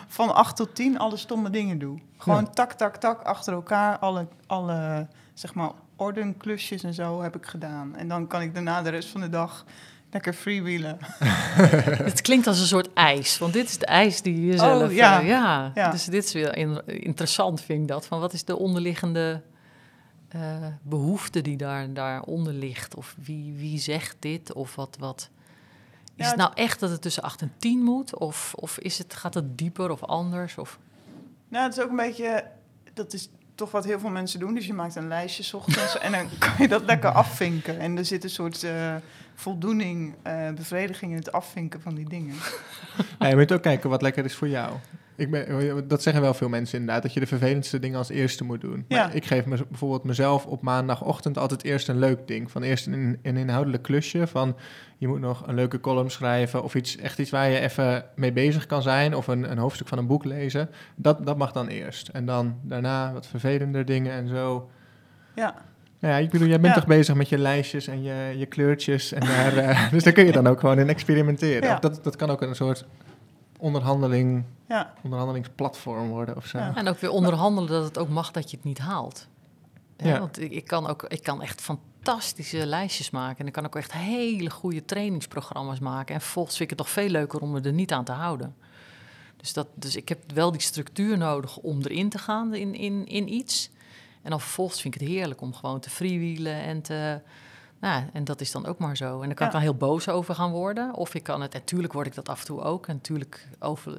van 8 tot 10 alle stomme dingen doe. Gewoon tak, tak, tak achter elkaar. Alle, alle zeg maar, ordenklusjes en zo heb ik gedaan. En dan kan ik daarna de rest van de dag lekker freewheelen. het klinkt als een soort ijs, want dit is de ijs die je zelf... Oh, ja. Uh, ja. ja. Dus dit is weer interessant, vind ik dat. Van wat is de onderliggende uh, behoefte die daar, daaronder ligt? Of wie, wie zegt dit? Of wat... wat is het nou echt dat het tussen 8 en 10 moet? Of, of is het, gaat het dieper of anders? Of? Nou, het is ook een beetje... Dat is toch wat heel veel mensen doen. Dus je maakt een lijstje ochtends en dan kan je dat lekker afvinken. En er zit een soort uh, voldoening, uh, bevrediging in het afvinken van die dingen. Je moet ook kijken wat lekker is voor jou. Ik ben, dat zeggen wel veel mensen inderdaad, dat je de vervelendste dingen als eerste moet doen. Maar ik geef me, bijvoorbeeld mezelf op maandagochtend altijd eerst een leuk ding. Van eerst een, een inhoudelijk klusje van je moet nog een leuke column schrijven of iets, echt iets waar je even mee bezig kan zijn of een, een hoofdstuk van een boek lezen. Dat, dat mag dan eerst. En dan daarna wat vervelender dingen en zo. Ja. Ja, ik bedoel, jij bent toch bezig met je lijstjes en je, je kleurtjes. En daar, uh, dus daar kun je dan ook gewoon in experimenteren. Ja. Dat, dat kan ook een soort onderhandeling, ja. onderhandelingsplatform worden of zo. Ja. En ook weer onderhandelen dat het ook mag dat je het niet haalt. Ja, Want ik, kan ook, ik kan echt fantastische lijstjes maken. En ik kan ook echt hele goede trainingsprogramma's maken. En vervolgens vind ik het toch veel leuker om me er niet aan te houden. Dus, dat, dus ik heb wel die structuur nodig om erin te gaan in, in, in iets. En dan vervolgens vind ik het heerlijk om gewoon te freewheelen en te nou, en dat is dan ook maar zo. En dan kan ik dan heel boos over gaan worden. Of ik kan het, en natuurlijk word ik dat af en toe ook. En natuurlijk over,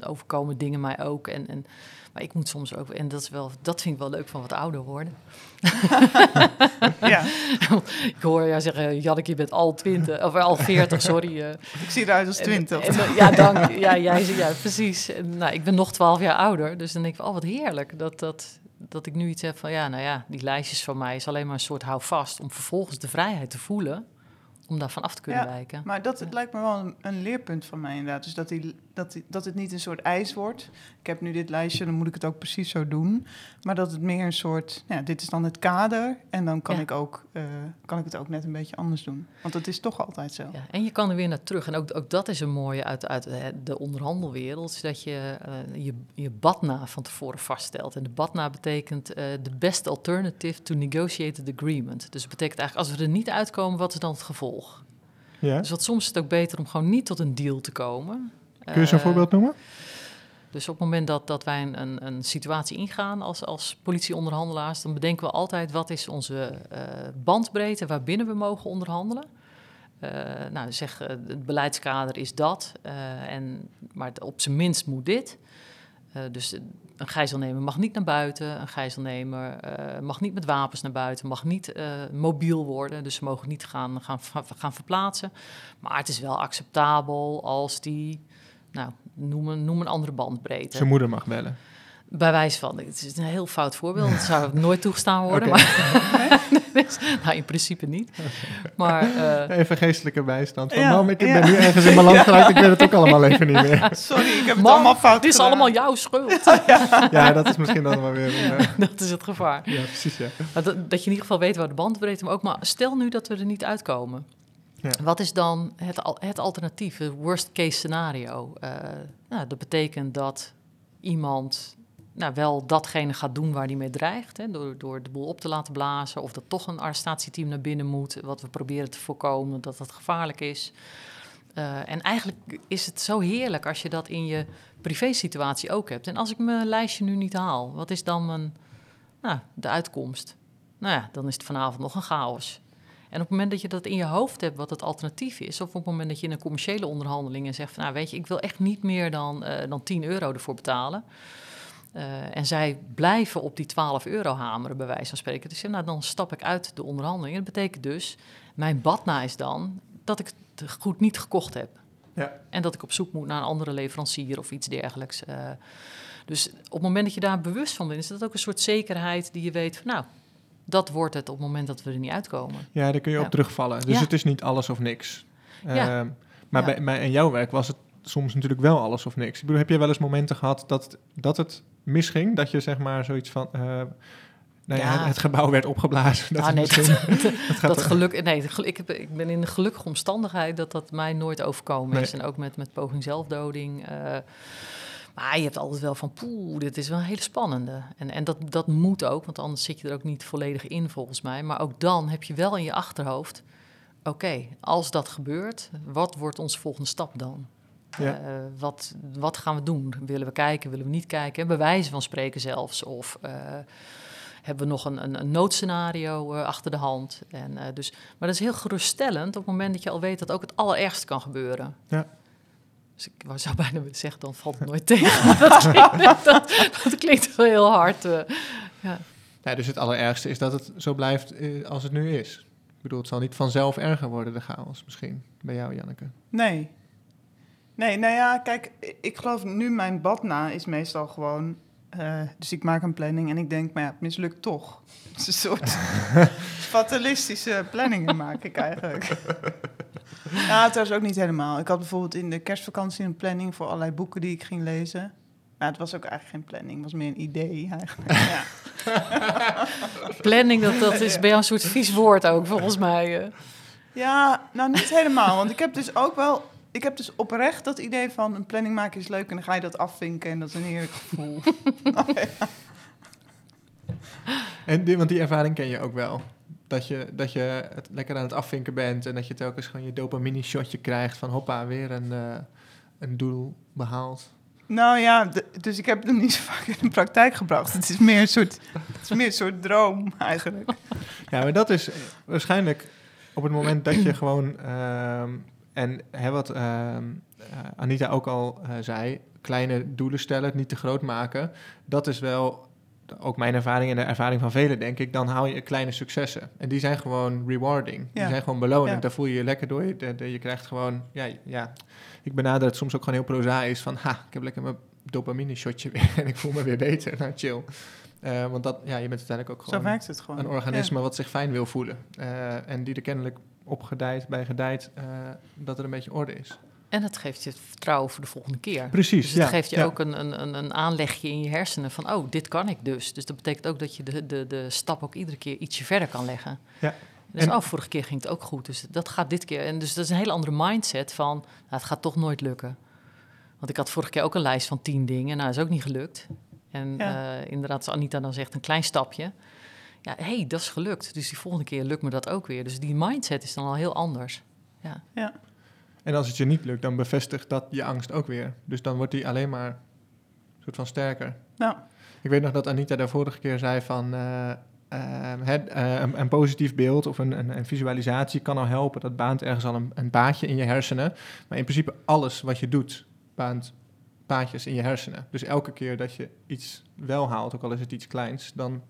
overkomen dingen mij ook. En, en, maar ik moet soms ook, en dat, is wel, dat vind ik wel leuk van wat ouder worden. ja. ik hoor jou zeggen, Janneke, je bent al 20, of al 40, sorry. Uh. Ik zie eruit als 20. En, ja, dank. Ja, jij, ja, precies. En, nou, ik ben nog 12 jaar ouder, dus dan denk ik, oh, wat heerlijk. Dat, dat, dat ik nu iets heb van, ja, nou ja, die lijstjes van mij is alleen maar een soort houvast om vervolgens de vrijheid te voelen om daarvan af te kunnen ja, wijken. Maar dat lijkt me wel een, een, leerpunt van mij inderdaad. Dus dat, die, dat, dat het niet een soort ijs wordt. Ik heb nu dit lijstje, dan moet ik het ook precies zo doen. Maar dat het meer een soort, ja, dit is dan het kader. En dan kan, ik, ook, uh, kan ik het ook net een beetje anders doen. Want dat is toch altijd zo. Ja, en je kan er weer naar terug. En ook, ook dat is een mooie uit, uit de onderhandelwereld. dat je, uh, je je badna van tevoren vaststelt. En de badna betekent uh, the best alternative to negotiated agreement. Dus dat betekent eigenlijk, als we er niet uitkomen, wat is dan het gevolg? Ja. Dus wat soms is het ook beter om gewoon niet tot een deal te komen. Kun je een uh, voorbeeld noemen? Dus op het moment dat, dat wij een, een situatie ingaan als, als politieonderhandelaars, dan bedenken we altijd wat is onze uh, bandbreedte waarbinnen we mogen onderhandelen. nou, zeg, het beleidskader is dat, en, maar op zijn minst moet dit. dus een gijzelnemer mag niet naar buiten, een gijzelnemer mag niet met wapens naar buiten, mag niet mobiel worden, dus ze mogen niet gaan, gaan, gaan verplaatsen. Maar het is wel acceptabel als die, nou, noem een, noem een andere bandbreedte. Zijn moeder mag bellen. Bij wijze van, het is een heel fout voorbeeld. Dat zou nooit toegestaan worden. Maar, nou, in principe niet. Maar, uh, even geestelijke bijstand. Van, mam, ik ben nu ergens in mijn land geraakt. Ik weet het ook allemaal even niet meer. Sorry, ik heb het allemaal fout Het is allemaal jouw schuld. ja. dat is misschien dan wel weer... Een, dat is het gevaar. Ja, precies, ja. Dat, dat, je in ieder geval weet waar de bandbreedte... Maar ook maar stel nu dat we er niet uitkomen. Wat is dan het, het alternatief, het worst case scenario? Uh, nou, dat betekent dat iemand nou, wel datgene gaat doen waar hij mee dreigt. Hè, door, door de boel op te laten blazen. Of dat toch een arrestatieteam naar binnen moet. Wat we proberen te voorkomen, dat dat gevaarlijk is. Uh, en eigenlijk is het zo heerlijk als je dat in je privésituatie ook hebt. En als ik mijn lijstje nu niet haal, wat is dan nou, de uitkomst? Nou ja, dan is het vanavond nog een chaos. En op het moment dat je dat in je hoofd hebt, wat het alternatief is, of op het moment dat je in een commerciële onderhandeling zegt van, nou weet je, ik wil echt niet meer dan, uh, dan 10 euro ervoor betalen. Uh, en zij blijven op die 12 euro hameren, bij wijze van spreken. Dus nou, dan stap ik uit de onderhandeling. dat betekent dus, mijn badna is dan dat ik het goed niet gekocht heb. Ja. En dat ik op zoek moet naar een andere leverancier of iets dergelijks. Uh, dus op het moment dat je daar bewust van bent, is dat ook een soort zekerheid die je weet van, nou, dat wordt het op het moment dat we er niet uitkomen. Ja, daar kun je op terugvallen. Dus het is niet alles of niks. Ja. Uh, maar bij, bij, in jouw werk was het soms natuurlijk wel alles of niks. Ik bedoel, heb je wel eens momenten gehad dat, dat het misging? Dat je zeg maar zoiets van... Uh, nou ja, Het, gebouw werd opgeblazen. Dat, ah, nee, dat, dat, geluk, nee, ik, heb, ik ben in de gelukkige omstandigheid dat dat mij nooit overkomen is. En ook met, met poging zelfdoding. Uh, maar je hebt altijd wel van, poeh, dit is wel een hele spannende. En, en dat, dat moet ook, want anders zit je er ook niet volledig in volgens mij. Maar ook dan heb je wel in je achterhoofd, oké, als dat gebeurt, wat wordt onze volgende stap dan? Ja. Uh, wat, wat gaan we doen? Willen we kijken, willen we niet kijken? Bewijzen van spreken zelfs. Of uh, hebben we nog een, een, een noodscenario uh, achter de hand? En, dus, maar dat is heel geruststellend op het moment dat je al weet dat ook het allerergste kan gebeuren. Ja. Dus ik zou bijna zeggen, dan valt het nooit tegen. dat, klinkt, dat, dat, klinkt wel heel hard. ja. ja. dus het allerergste is dat het zo blijft als het nu is. Ik bedoel, het zal niet vanzelf erger worden, de chaos misschien, bij jou, Janneke. Nee, Nee, nou ja, kijk, ik geloof nu mijn badna is meestal gewoon... Uh, dus ik maak een planning en ik denk, maar ja, het mislukt toch. Het is een soort fatalistische planningen maak ik eigenlijk. Ja, trouwens ook niet helemaal. Ik had bijvoorbeeld in de kerstvakantie een planning voor allerlei boeken die ik ging lezen. Maar het was ook eigenlijk geen planning, het was meer een idee eigenlijk. Ja. planning, dat, dat is bij jou een soort vies woord ook, volgens mij. Eh. Ja, nou niet helemaal. Want ik heb dus ook wel ik heb dus oprecht dat idee van een planning maken is leuk en dan ga je dat afvinken en dat is een heerlijk gevoel. oh, En die, want die ervaring ken je ook wel. Dat je, dat je het lekker aan het afvinken bent en dat je telkens gewoon je dopamine shotje krijgt van hoppa, weer een, uh, een doel behaald. Nou ja, dus ik heb het niet zo vaak in de praktijk gebracht. Het is meer een soort, het is meer een soort droom eigenlijk. Ja, maar dat is waarschijnlijk op het moment dat je gewoon uh, en hè, wat uh, Anita ook al uh, zei, kleine doelen stellen, niet te groot maken. Dat is wel ook mijn ervaring en de ervaring van velen, denk ik. Dan haal je kleine successen. En die zijn gewoon rewarding. Die zijn gewoon beloning. Daar voel je je lekker door. Je, je krijgt gewoon, ja, ja. Ik benader het soms ook gewoon heel prozaïs van, ha, ik heb lekker mijn dopamine shotje weer en ik voel me weer beter. Nou, chill. Uh, want dat, ja, je bent uiteindelijk ook gewoon, Zo werkt het gewoon. een organisme wat zich fijn wil voelen. Uh, en die er kennelijk opgedijd, bij gedijd, uh, dat er een beetje orde is. En het geeft je het vertrouwen voor de volgende keer. Precies. Dus het geeft je ook een, een, een aanlegje in je hersenen van, oh, dit kan ik dus. Dus dat betekent ook dat je de, de, de stap ook iedere keer ietsje verder kan leggen. Ja. Dus, en, oh, vorige keer ging het ook goed. Dus dat gaat dit keer. En dus dat is een hele andere mindset van, nou, het gaat toch nooit lukken. Want ik had vorige keer ook een lijst van tien dingen. Nou, dat is ook niet gelukt. En ja. uh, inderdaad, als Anita dan zegt, een klein stapje ja, hé, hey, dat is gelukt. Dus die volgende keer lukt me dat ook weer. Dus die mindset is dan al heel anders. Ja. ja. En als het je niet lukt, dan bevestigt dat je angst ook weer. Dus dan wordt die alleen maar een soort van sterker. Nou. Ik weet nog dat Anita de vorige keer zei van... Uh, een, een, positief beeld of een, een, een, visualisatie kan al helpen. Dat baant ergens al een, een baadje in je hersenen. Maar in principe alles wat je doet, baant paadjes in je hersenen. Dus elke keer dat je iets wel haalt, ook al is het iets kleins, dan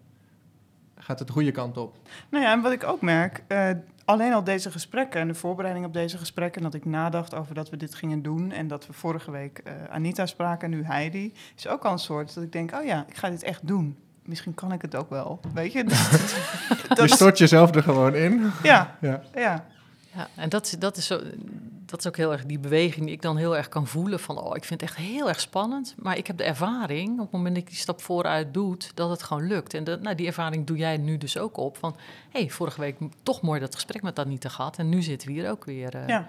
gaat het de goede kant op. Nou ja, en wat ik ook merk, uh, alleen al deze gesprekken en de voorbereiding op deze gesprekken, dat ik nadacht over dat we dit gingen doen en dat we vorige week uh, Anita spraken en nu Heidi, is ook al een soort dat ik denk, oh ja, ik ga dit echt doen. Misschien kan ik het ook wel, weet je? dat je stort jezelf er gewoon in. Ja, ja. ja. Ja, en dat, dat, is zo, dat is ook heel erg die beweging die ik dan heel erg kan voelen van, oh, ik vind het echt heel erg spannend, maar ik heb de ervaring, op het moment dat ik die stap vooruit doe, dat het gewoon lukt. En dat, nou, die ervaring doe jij nu dus ook op van, hé, hey, vorige week toch mooi dat gesprek met Anita gehad en nu zitten we hier ook weer. Uh, ja.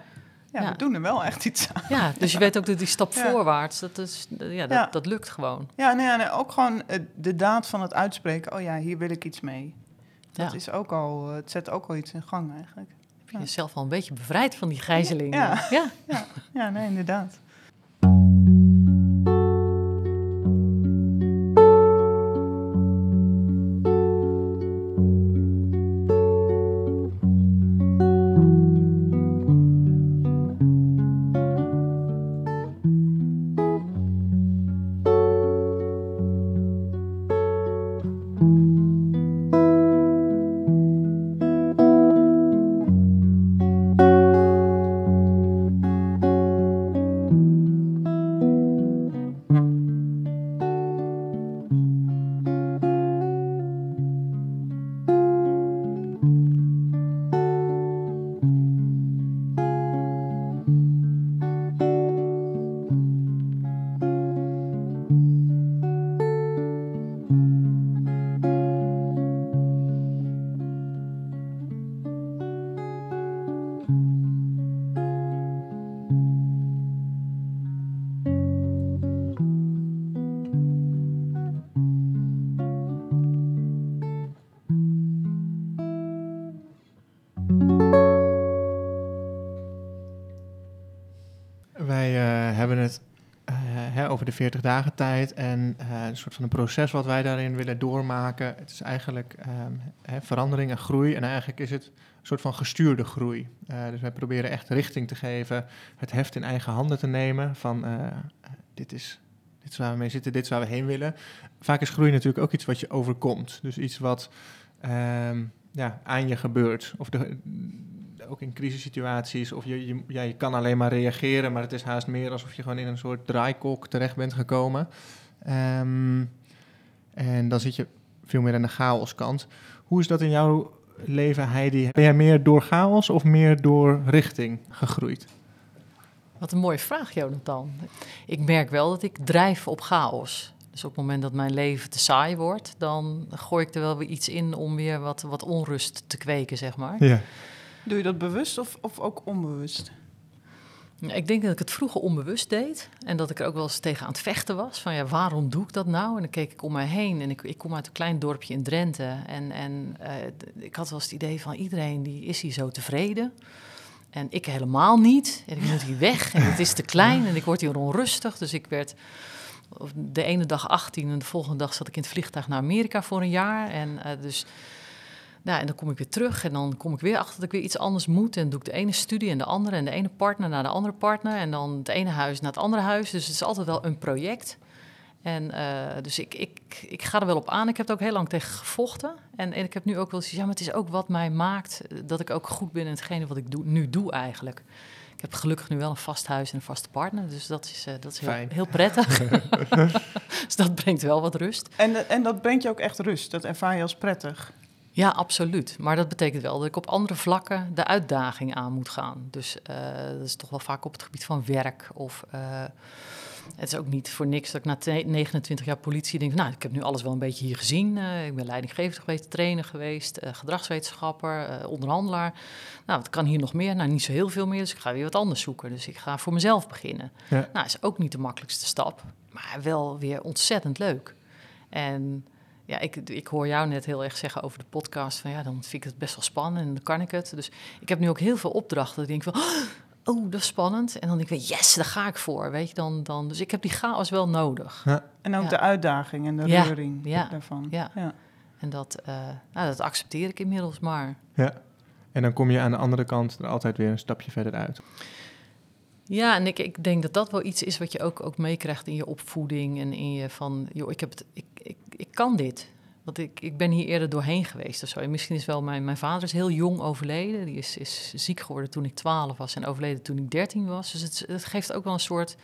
Ja, we doen er wel echt iets aan. Ja, dus je weet ook dat die stap voorwaarts, dat, is, ja, dat, dat lukt gewoon. Ja, nee, nee, ook gewoon eh, de daad van het uitspreken, oh ja, hier wil ik iets mee. Dat is ook al, het zet ook al iets in gang eigenlijk je jezelf al een beetje bevrijd van die gijzeling. Ja, ja. ja. ja nee, inderdaad. De 40 dagen tijd en uh, een soort van een proces wat wij daarin willen doormaken. Het is eigenlijk hè, verandering en groei en eigenlijk is het een soort van gestuurde groei. Uh, dus wij proberen echt richting te geven, het heft in eigen handen te nemen van uh, dit is dit is waar we mee zitten, dit is waar we heen willen. Vaak is groei natuurlijk ook iets wat je overkomt. Dus iets wat um, ja, aan je gebeurt. Of de, ook in crisissituaties, of je, je, ja, je kan alleen maar reageren, maar het is haast meer alsof je gewoon in een soort draaikok terecht bent gekomen. Um, en dan zit je veel meer aan de chaoskant. Hoe is dat in jouw leven, Heidi? Ben jij meer door chaos of meer door richting gegroeid? Wat een mooie vraag, Jonathan. Ik merk wel dat ik drijf op chaos. Dus op het moment dat mijn leven te saai wordt, dan gooi ik er wel weer iets in om weer wat, wat onrust te kweken, zeg maar. Ja. Doe je dat bewust of, of ook onbewust? ik denk dat ik het vroeger onbewust deed. En dat ik er ook wel eens tegen aan het vechten was. Van ja, waarom doe ik dat nou? En dan keek ik om mij heen. En ik, ik kom uit een klein dorpje in Drenthe. En, en uh, ik had wel eens het idee van iedereen die is hier zo tevreden. En ik helemaal niet. En ik moet hier weg. En het is te klein. En ik word hier onrustig. Dus ik werd de ene dag 18 en de volgende dag zat ik in het vliegtuig naar Amerika voor een jaar. En uh, dus nou, en dan kom ik weer terug en dan kom ik weer achter dat ik weer iets anders moet. En doe ik de ene studie en de andere en de ene partner naar de andere partner. En dan het ene huis naar het andere huis. Dus het is altijd wel een project. En uh, dus ik, ik, ik ga er wel op aan. Ik heb er ook heel lang tegen gevochten. En, en ik heb nu ook wel eens, ja, maar het is ook wat mij maakt dat ik ook goed ben in hetgene wat ik doe, nu doe eigenlijk. Ik heb gelukkig nu wel een vast huis en een vaste partner. Dus dat is, uh, dat is heel, heel, prettig. dus dat brengt wel wat rust. En, en dat brengt je ook echt rust? Dat ervaar je als prettig? Ja, absoluut. Maar dat betekent wel dat ik op andere vlakken de uitdaging aan moet gaan. Dus uh, dat is toch wel vaak op het gebied van werk. Of uh, het is ook niet voor niks dat ik na 29 jaar politie denk... nou, ik heb nu alles wel een beetje hier gezien. Uh, ik ben leidinggevend geweest, trainer geweest, gedragswetenschapper, onderhandelaar. Nou, wat kan hier nog meer? Nou, niet zo heel veel meer, dus ik ga weer wat anders zoeken. Dus ik ga voor mezelf beginnen. Ja. Nou, is ook niet de makkelijkste stap, maar wel weer ontzettend leuk. En ja, ik, ik hoor jou net heel erg zeggen over de podcast. Van ja, dan vind ik het best wel spannend en dan kan ik het. Dus ik heb nu ook heel veel opdrachten. Ik denk van, oh, dat is spannend. En dan denk ik, yes, daar ga ik voor. Weet je, dan, dan, dus ik heb die chaos wel nodig. Ja. En ook de uitdaging en de reuring daarvan. Ja. ja. En dat, nou, dat accepteer ik inmiddels maar. Ja, en dan kom je aan de andere kant er altijd weer een stapje verder uit. Ja, en ik, ik denk dat dat wel iets is wat je ook, ook meekrijgt in je opvoeding en in je van, joh, ik, heb het, ik, ik, ik kan dit. Want ik, ik ben hier eerder doorheen geweest of zo. En misschien is wel mijn, mijn vader is heel jong overleden. Die is, is ziek geworden toen ik 12 was en overleden toen ik 13 was. Dus het, het geeft ook wel een soort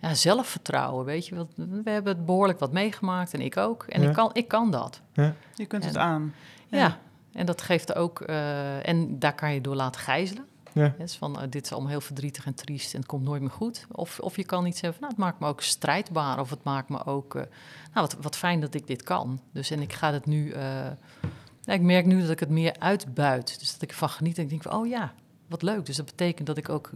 ja, zelfvertrouwen, weet je. We hebben het behoorlijk wat meegemaakt en ik ook. En ik, kan, ik kan dat. Ja. Je kunt het aan. Ja. ja. en dat geeft ook... Uh, en daar kan je door laten gijzelen. Ja. Van, uh, dit is allemaal heel verdrietig en triest en het komt nooit meer goed. Of, of je kan iets zeggen van, nou, het maakt me ook strijdbaar. Of het maakt me ook, uh, nou, wat, wat fijn dat ik dit kan. Dus en ik ga het nu, uh, ik merk nu dat ik het meer uitbuit. Dus dat ik ervan geniet en ik denk van, oh ja, wat leuk. Dus dat betekent dat ik ook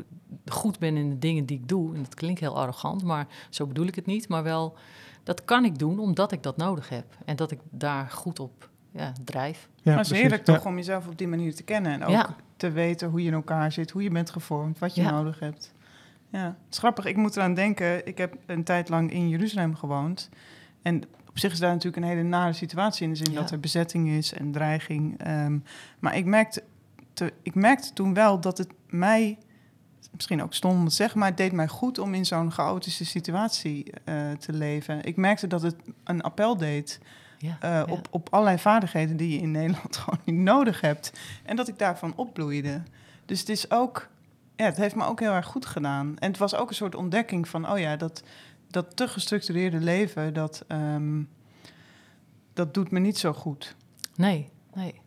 goed ben in de dingen die ik doe. En dat klinkt heel arrogant, maar zo bedoel ik het niet. Maar wel, dat kan ik doen omdat ik dat nodig heb. En dat ik daar goed op ja, drijf. Ja, maar het is heerlijk toch om jezelf op die manier te kennen. En ook te weten hoe je in elkaar zit, hoe je bent gevormd, wat je nodig hebt. Ja, het is grappig. Ik moet eraan denken. Ik heb een tijd lang in Jeruzalem gewoond. En op zich is daar natuurlijk een hele nare situatie in de zin dat er bezetting is en dreiging. Ehm, maar ik merkte, te, ik merkte toen wel dat het mij, misschien ook stom om te zeggen, maar het deed mij goed om in zo'n chaotische situatie uh, te leven. Ik merkte dat het een appel deed ja, uh, Op, op allerlei vaardigheden die je in Nederland gewoon niet nodig hebt. En dat ik daarvan opbloeide. Dus het is ook, ja, het heeft me ook heel erg goed gedaan. En het was ook een soort ontdekking van, oh ja, dat, dat te gestructureerde leven, dat, um, dat doet me niet zo goed. Nee, nee.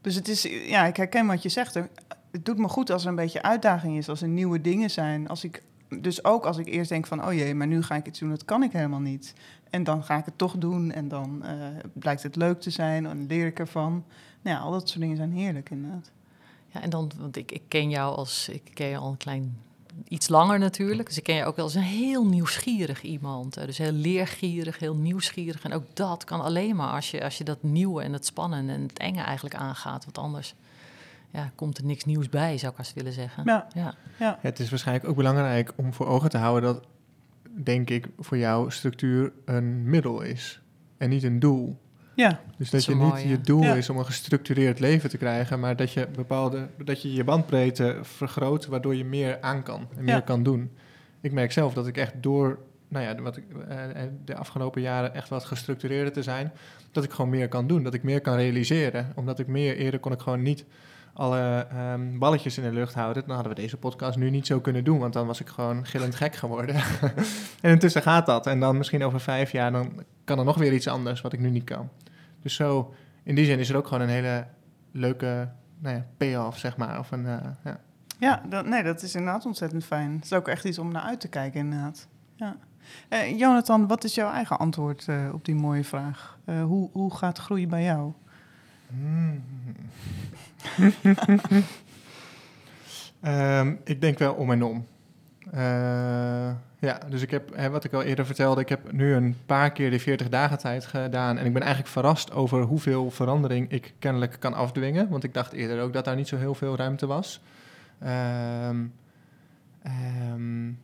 Dus het is, ja, ik herken wat je zegt. Het doet me goed als er een beetje uitdaging is, als er nieuwe dingen zijn. Als ik, dus ook als ik eerst denk van, oh jee, maar nu ga ik iets doen, dat kan ik helemaal niet. En dan ga ik het toch doen en dan uh, blijkt het leuk te zijn en leer ik ervan. Nou ja, al dat soort dingen zijn heerlijk inderdaad. Ja, en dan, want ik, ik ken jou als, ik ken je al een klein, iets langer natuurlijk. Dus ik ken je ook wel als een heel nieuwsgierig iemand. Dus heel leergierig, heel nieuwsgierig. En ook dat kan alleen maar als je, als je dat nieuwe en het spannende en het enge eigenlijk aangaat. Want anders ja, komt er niks nieuws bij, zou ik als willen zeggen. Ja. Ja. ja. het is waarschijnlijk ook belangrijk om voor ogen te houden dat denk ik, voor jou structuur een middel is en niet een doel. Ja. Dus dat, je niet je doel is om een gestructureerd leven te krijgen, maar dat je bepaalde, dat je je bandbreedte vergroot, waardoor je meer aan kan en meer kan doen. Ik merk zelf dat ik echt door, nou ja, wat ik, eh, eh, de afgelopen jaren echt wat gestructureerder te zijn, dat ik gewoon meer kan doen, dat ik meer kan realiseren, omdat ik meer eerder kon ik gewoon niet alle um, balletjes in de lucht houden, dan hadden we deze podcast nu niet zo kunnen doen, want dan was ik gewoon gillend gek geworden. en intussen gaat dat. En dan misschien over vijf jaar, dan kan er nog weer iets anders wat ik nu niet kan. Dus zo, in die zin is er ook gewoon een hele leuke nou ja, payoff, zeg maar. Of een, uh, ja, ja dat, nee, dat is inderdaad ontzettend fijn. Het is ook echt iets om naar uit te kijken, inderdaad. Ja. Uh, Jonathan, wat is jouw eigen antwoord uh, op die mooie vraag? hoe, hoe gaat groeien bij jou? Hmm. Um, ik denk wel om en om. Uh, ja, dus ik heb, hè, wat ik al eerder vertelde, ik heb nu een paar keer de 40 dagen tijd gedaan. En ik ben eigenlijk verrast over hoeveel verandering ik kennelijk kan afdwingen. Want ik dacht eerder ook dat daar niet zo heel veel ruimte was. Um, um,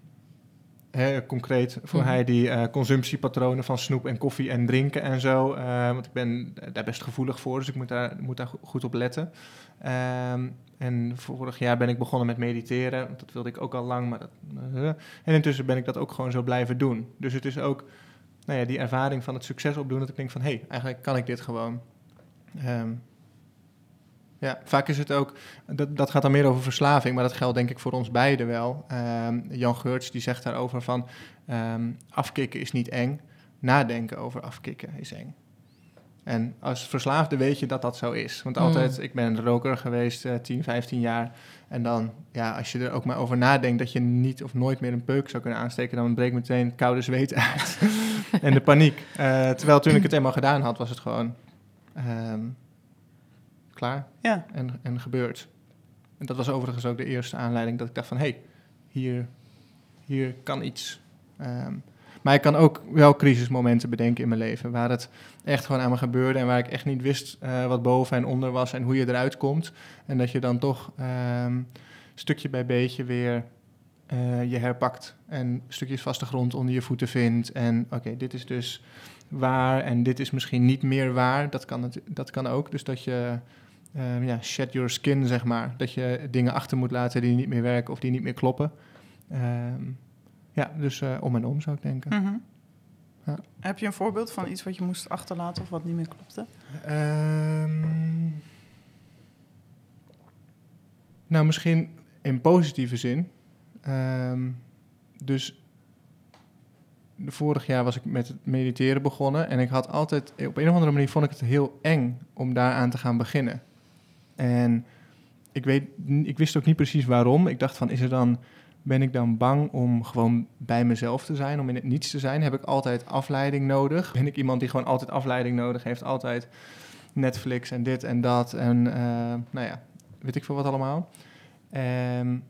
concreet voor mm hij die uh, consumptiepatronen van snoep en koffie en drinken en zo. Uh, want ik ben daar best gevoelig voor, dus ik moet daar, moet daar goed op letten. Um, en vorig jaar ben ik begonnen met mediteren. Dat wilde ik ook al lang. Maar dat, uh, en intussen ben ik dat ook gewoon zo blijven doen. Dus het is ook nou ja, die ervaring van het succes opdoen. Dat ik denk van, hé, hey, eigenlijk kan ik dit gewoon. Um, ja, vaak is het ook, dat, dat gaat dan meer over verslaving, maar dat geldt denk ik voor ons beiden wel. Um, Jan Geurts die zegt daarover van um, afkicken is niet eng, nadenken over afkicken is eng. En als verslaafde weet je dat dat zo is. Want altijd, mm. ik ben een roker geweest, uh, 10, 15 jaar. En dan, ja, als je er ook maar over nadenkt dat je niet of nooit meer een peuk zou kunnen aansteken, dan breekt meteen koude zweet uit. en de paniek. Uh, terwijl toen ik het eenmaal gedaan had, was het gewoon um, klaar ja. en, en gebeurd. En dat was overigens ook de eerste aanleiding dat ik dacht van... hé, hey, hier, hier kan iets. Um, maar ik kan ook wel crisismomenten bedenken in mijn leven... waar het echt gewoon aan me gebeurde... en waar ik echt niet wist uh, wat boven en onder was... en hoe je eruit komt. En dat je dan toch um, stukje bij beetje weer... Uh, je herpakt en stukjes vaste grond onder je voeten vindt. En oké, dit is dus waar en dit is misschien niet meer waar. Dat kan, dat kan ook. Dus dat je uh, ja, shed your skin, zeg maar. Dat je dingen achter moet laten die niet meer werken of die niet meer kloppen. Ehm, ja, dus uh, om en om zou ik denken. Mhm. ja. Heb je een voorbeeld van iets wat je moest achterlaten of wat niet meer klopte? Um, nou, misschien in positieve zin. Um, dus vorig jaar was ik met het mediteren begonnen. En ik had altijd, op een of andere manier vond ik het heel eng om daaraan te gaan beginnen. En ik, weet, ik wist ook niet precies waarom. Ik dacht van, is er dan, ben ik dan bang om gewoon bij mezelf te zijn, om in het niets te zijn? Heb ik altijd afleiding nodig? Ben ik iemand die gewoon altijd afleiding nodig heeft? Altijd Netflix en dit en dat en uh, nou ja, weet ik veel wat allemaal. Um,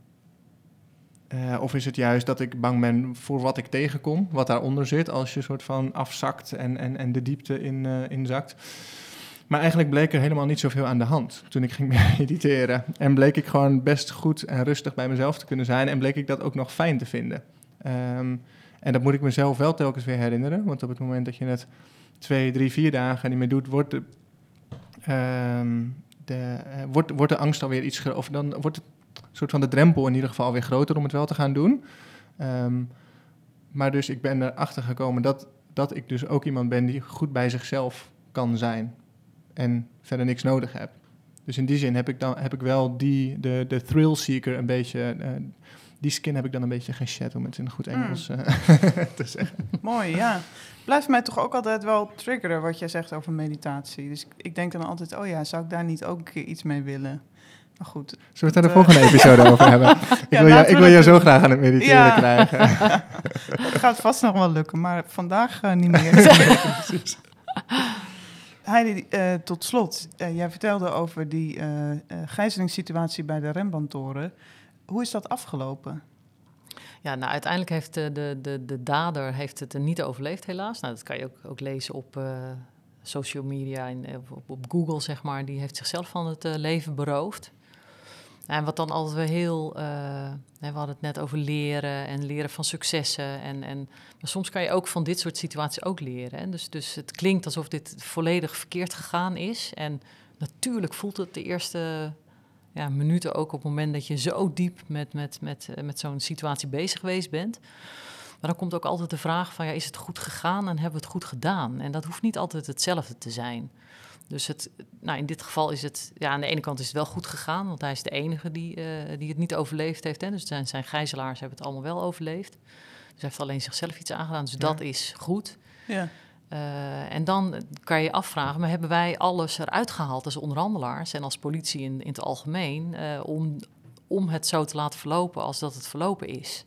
uh, of is het juist dat ik bang ben voor wat ik tegenkom, wat daaronder zit, als je soort van afzakt en, en, en de diepte in, uh, inzakt. Maar eigenlijk bleek er helemaal niet zoveel aan de hand toen ik ging mediteren. En bleek ik gewoon best goed en rustig bij mezelf te kunnen zijn. En bleek ik dat ook nog fijn te vinden. Um, en dat moet ik mezelf wel telkens weer herinneren. Want op het moment dat je het twee, drie, vier dagen niet meer doet, wordt de, um, de, uh, wordt, wordt de angst alweer iets... Of dan wordt het soort van de drempel in ieder geval weer groter om het wel te gaan doen. Um, maar dus ik ben erachter gekomen dat, dat ik dus ook iemand ben die goed bij zichzelf kan zijn en verder niks nodig heb. Dus in die zin heb ik, dan, heb ik wel die, de, de thrill seeker een beetje, uh, die skin heb ik dan een beetje geshed, om het in goed hmm. Engels mm. uh, te zeggen. Mooi, ja. Blijft mij toch ook altijd wel triggeren wat jij zegt over meditatie. Dus ik, denk dan altijd, oh ja, zou ik daar niet ook een keer iets mee willen? Maar goed. Zullen we het daar de volgende episode over hebben? Ik wil, je, ik wil je zo graag aan het mediteren ja. krijgen. dat gaat vast nog wel lukken, maar vandaag uh, niet meer. Precies. Heidi, uh, tot slot, uh, jij vertelde over die uh, gijzelingssituatie bij de Rembrandtoren. Hoe is dat afgelopen? Ja, nou uiteindelijk heeft de, de, de, de dader heeft het niet overleefd helaas. Nou, dat kan je ook, ook lezen op social media en op, op, Google, zeg maar. Die heeft zichzelf van het leven beroofd. En wat dan altijd weer heel, uh, we hadden het net over leren en leren van successen. En, en, maar soms kan je ook van dit soort situaties ook leren. Hè? Dus, dus het klinkt alsof dit volledig verkeerd gegaan is. En natuurlijk voelt het de eerste ja, minuten ook op het moment dat je zo diep met, met, met, eh, met zo'n situatie bezig geweest bent. Maar dan komt ook altijd de vraag van, ja, is het goed gegaan en hebben we het goed gedaan? En dat hoeft niet altijd hetzelfde te zijn. Dus het, nou in dit geval is het, ja, aan de ene kant is het wel goed gegaan, want hij is de enige die, uh, die het niet overleefd heeft. Hè? Dus zijn, zijn gijzelaars hebben het allemaal wel overleefd. Dus hij heeft alleen zichzelf iets aangedaan, dus dat is goed. Ja. Uh, en dan kan je je afvragen, maar hebben wij alles eruit gehaald als onderhandelaars en als politie in, in het algemeen, uh, om, om het zo te laten verlopen als dat het verlopen is?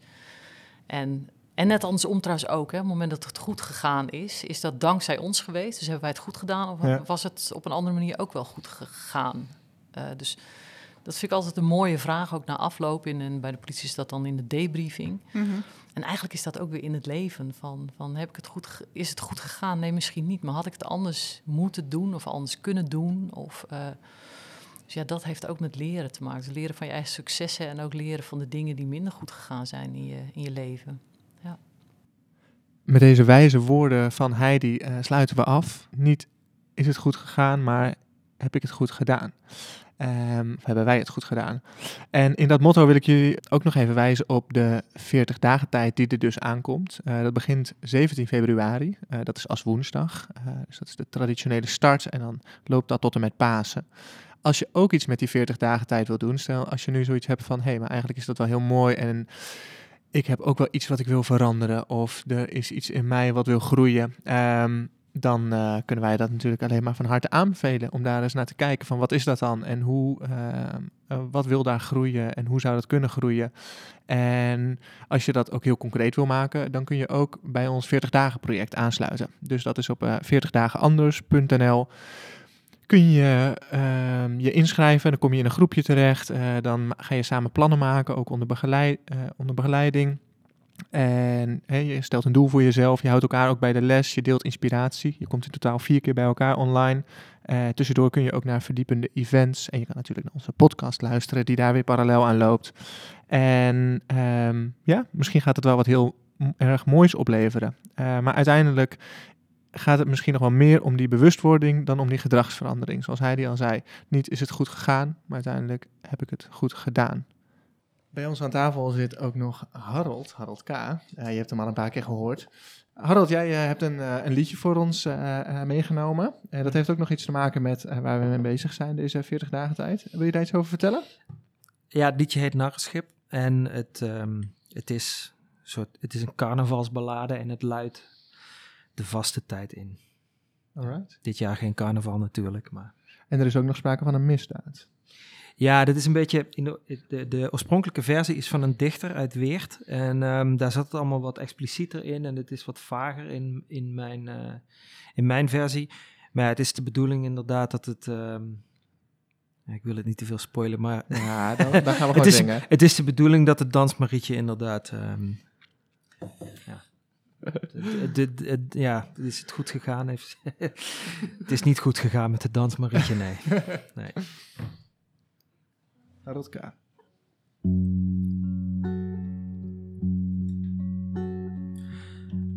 En en net andersom trouwens ook, hè, op het moment dat het goed gegaan is, is dat dankzij ons geweest. Dus hebben wij het goed gedaan of was het op een andere manier ook wel goed gegaan? Uh, dus dat vind ik altijd een mooie vraag, ook na afloop. In, en bij de politie is dat dan in de debriefing. Mm -hmm. En eigenlijk is dat ook weer in het leven. Van, van heb ik het goed is het goed gegaan? Nee, misschien niet. Maar had ik het anders moeten doen of anders kunnen doen? Of, uh, dus ja, dat heeft ook met leren te maken. Dus leren van je eigen successen en ook leren van de dingen die minder goed gegaan zijn in je, in je leven. Met deze wijze woorden van Heidi uh, sluiten we af. Niet is het goed gegaan, maar heb ik het goed gedaan? Um, hebben wij het goed gedaan? En in dat motto wil ik jullie ook nog even wijzen op de 40 dagen tijd die er dus aankomt. Uh, dat begint 17 februari, uh, dat is als woensdag. dus dat is de traditionele start en dan loopt dat tot en met Pasen. Als je ook iets met die 40 dagen tijd wil doen, stel als je nu zoiets hebt van hé, hey, maar eigenlijk is dat wel heel mooi en ik heb ook wel iets wat ik wil veranderen of er is iets in mij wat wil groeien, um, dan uh, kunnen wij dat natuurlijk alleen maar van harte aanbevelen om daar eens naar te kijken van wat is dat dan en hoe, uh, uh, wat wil daar groeien en hoe zou dat kunnen groeien. En als je dat ook heel concreet wil maken, dan kun je ook bij ons 40 dagen project aansluiten. Dus dat is op 40dagenanders.nl kun je uh, je inschrijven. Dan kom je in een groepje terecht. Uh, dan ga je samen plannen maken, ook onder, begeleid, uh, onder begeleiding. En je stelt een doel voor jezelf. Je houdt elkaar ook bij de les. Je deelt inspiratie. Je komt in totaal vier keer bij elkaar online. Uh, tussendoor kun je ook naar verdiepende events. En je kan natuurlijk naar onze podcast luisteren, die daar weer parallel aan loopt. En um, ja, misschien gaat het wel wat heel erg moois opleveren. maar uiteindelijk gaat het misschien nog wel meer om die bewustwording dan om die gedragsverandering. Zoals hij die al zei, niet is het goed gegaan, maar uiteindelijk heb ik het goed gedaan. Bij ons aan tafel zit ook nog Harold, Harold K. Uh, je hebt hem al een paar keer gehoord. Harold, jij uh, hebt een, uh, een, liedje voor ons meegenomen. dat heeft ook nog iets te maken met waar we mee bezig zijn deze 40 dagen tijd. Wil je daar iets over vertellen? Ja, het liedje heet Narrenschip. En het, um, het, is, soort, het is een carnavalsballade en het luidt de vaste tijd in. Alright. Dit jaar geen carnaval natuurlijk, maar... En er is ook nog sprake van een misdaad. Ja, dit is een beetje. In de, de, de, oorspronkelijke versie is van een dichter uit Weert. En um, daar zat het allemaal wat explicieter in. En het is wat vager in, in, mijn, uh, in mijn versie. Maar het is de bedoeling inderdaad dat het. Um, ik wil het niet te veel spoilen, maar. Ja, dan, dan gaan we gewoon het is, zingen. Het is de bedoeling dat het dansmarietje inderdaad. Um, ja. ja, is het goed gegaan? Heeft, het is niet goed gegaan met het dansmarietje, nee. nee. Harold K.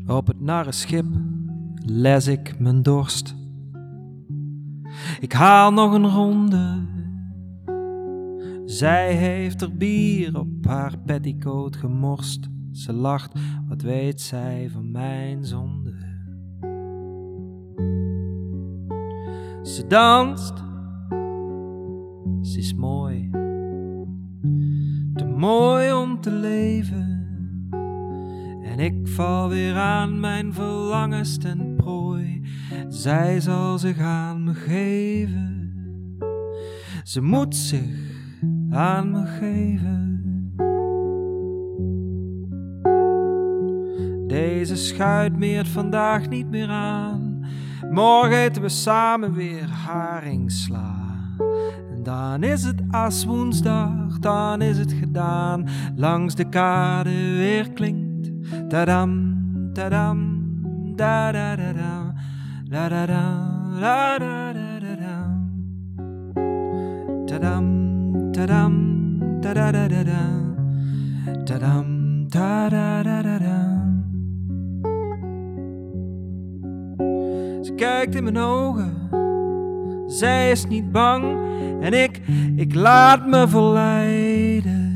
Op het nare schip les ik mijn dorst. Ik haal nog een ronde. Zij heeft er bier op haar petticoat gemorst. Ze lacht, wat weet zij van mijn zonde? Ze danst, ze is mooi te mooi om te leven. En ik val weer aan mijn verlangens ten prooi. Zij zal zich aan me geven. Ze moet zich aan me geven. Deze schuit meert vandaag niet meer aan. Morgen eten we samen weer haringsla. Dan is het as woensdag, dan is het gedaan. Langs de kade weer klinkt. Tadam, tadam, da da da da. Da da, da da da da. Tadam, tadam, da da da da da. Tadam, ta da da da da. Kijkt in mijn ogen, zij is niet bang en ik, ik laat me verleiden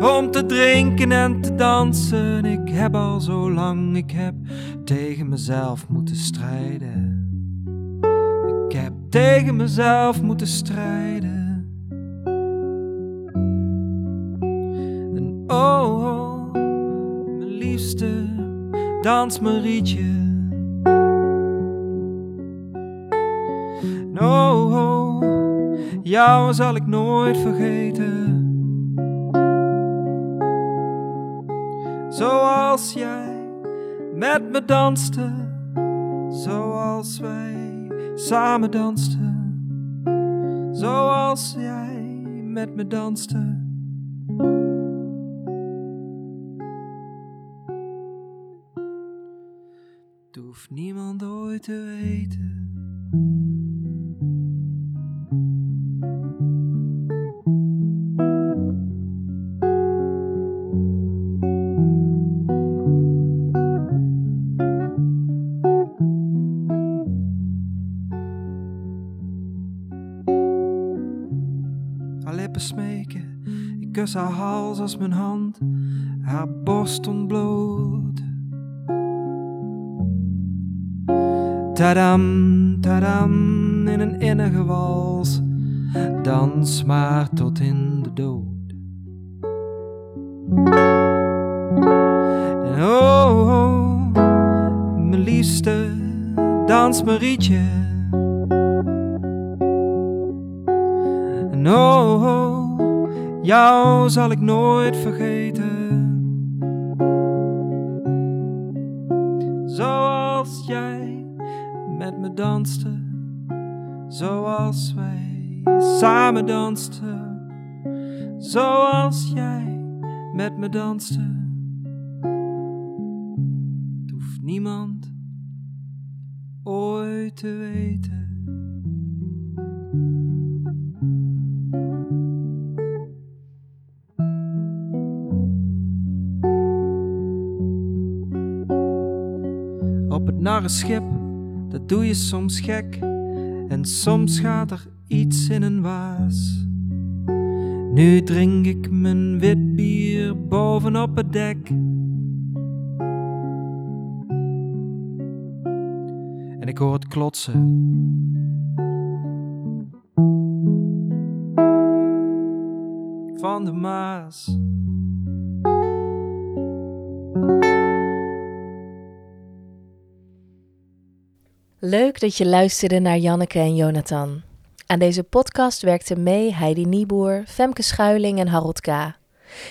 om te drinken en te dansen. Ik heb al zo lang, ik heb tegen mezelf moeten strijden. Ik heb tegen mezelf moeten strijden. En oh, oh mijn liefste, dans mijn rietje. Jou zal ik nooit vergeten. Zoals jij met me danste, zoals wij samen dansten, zoals jij met me danste. Het hoeft niemand ooit te weten. Kus haar hals als mijn hand, haar borst ontbloot. Tadam, tadam, in een innige wals, dans maar tot in de dood. En oh, oh mijn liefste, dans Marietje. Jou zal ik nooit vergeten. Zoals jij met me danste, zoals wij samen dansten, zoals jij met me danste. Het hoeft niemand ooit te weten. Schip dat doe je soms gek en soms gaat er iets in een waas. Nu drink ik mijn wit bier bovenop het dek. En ik hoor het klotsen. Van de Maas. Leuk dat je luisterde naar Janneke en Jonathan. Aan deze podcast werkten mee Heidi Nieboer, Femke Schuiling en Harold K.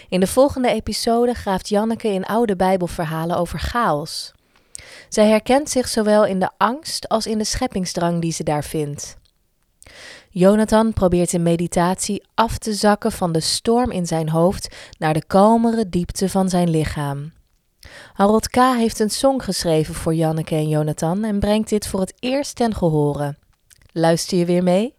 In de volgende episode graaft Janneke in oude Bijbelverhalen over chaos. Zij herkent zich zowel in de angst als in de scheppingsdrang die ze daar vindt. Jonathan probeert in meditatie af te zakken van de storm in zijn hoofd naar de kalmere diepte van zijn lichaam. Harold K. heeft een song geschreven voor Janneke en Jonathan en brengt dit voor het eerst ten gehore. Luister je weer mee?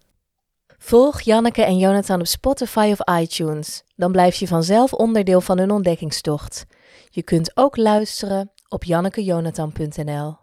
Volg Janneke en Jonathan op Spotify of iTunes. Dan blijf je vanzelf onderdeel van hun ontdekkingstocht. Je kunt ook luisteren op jannekejonathan.nl.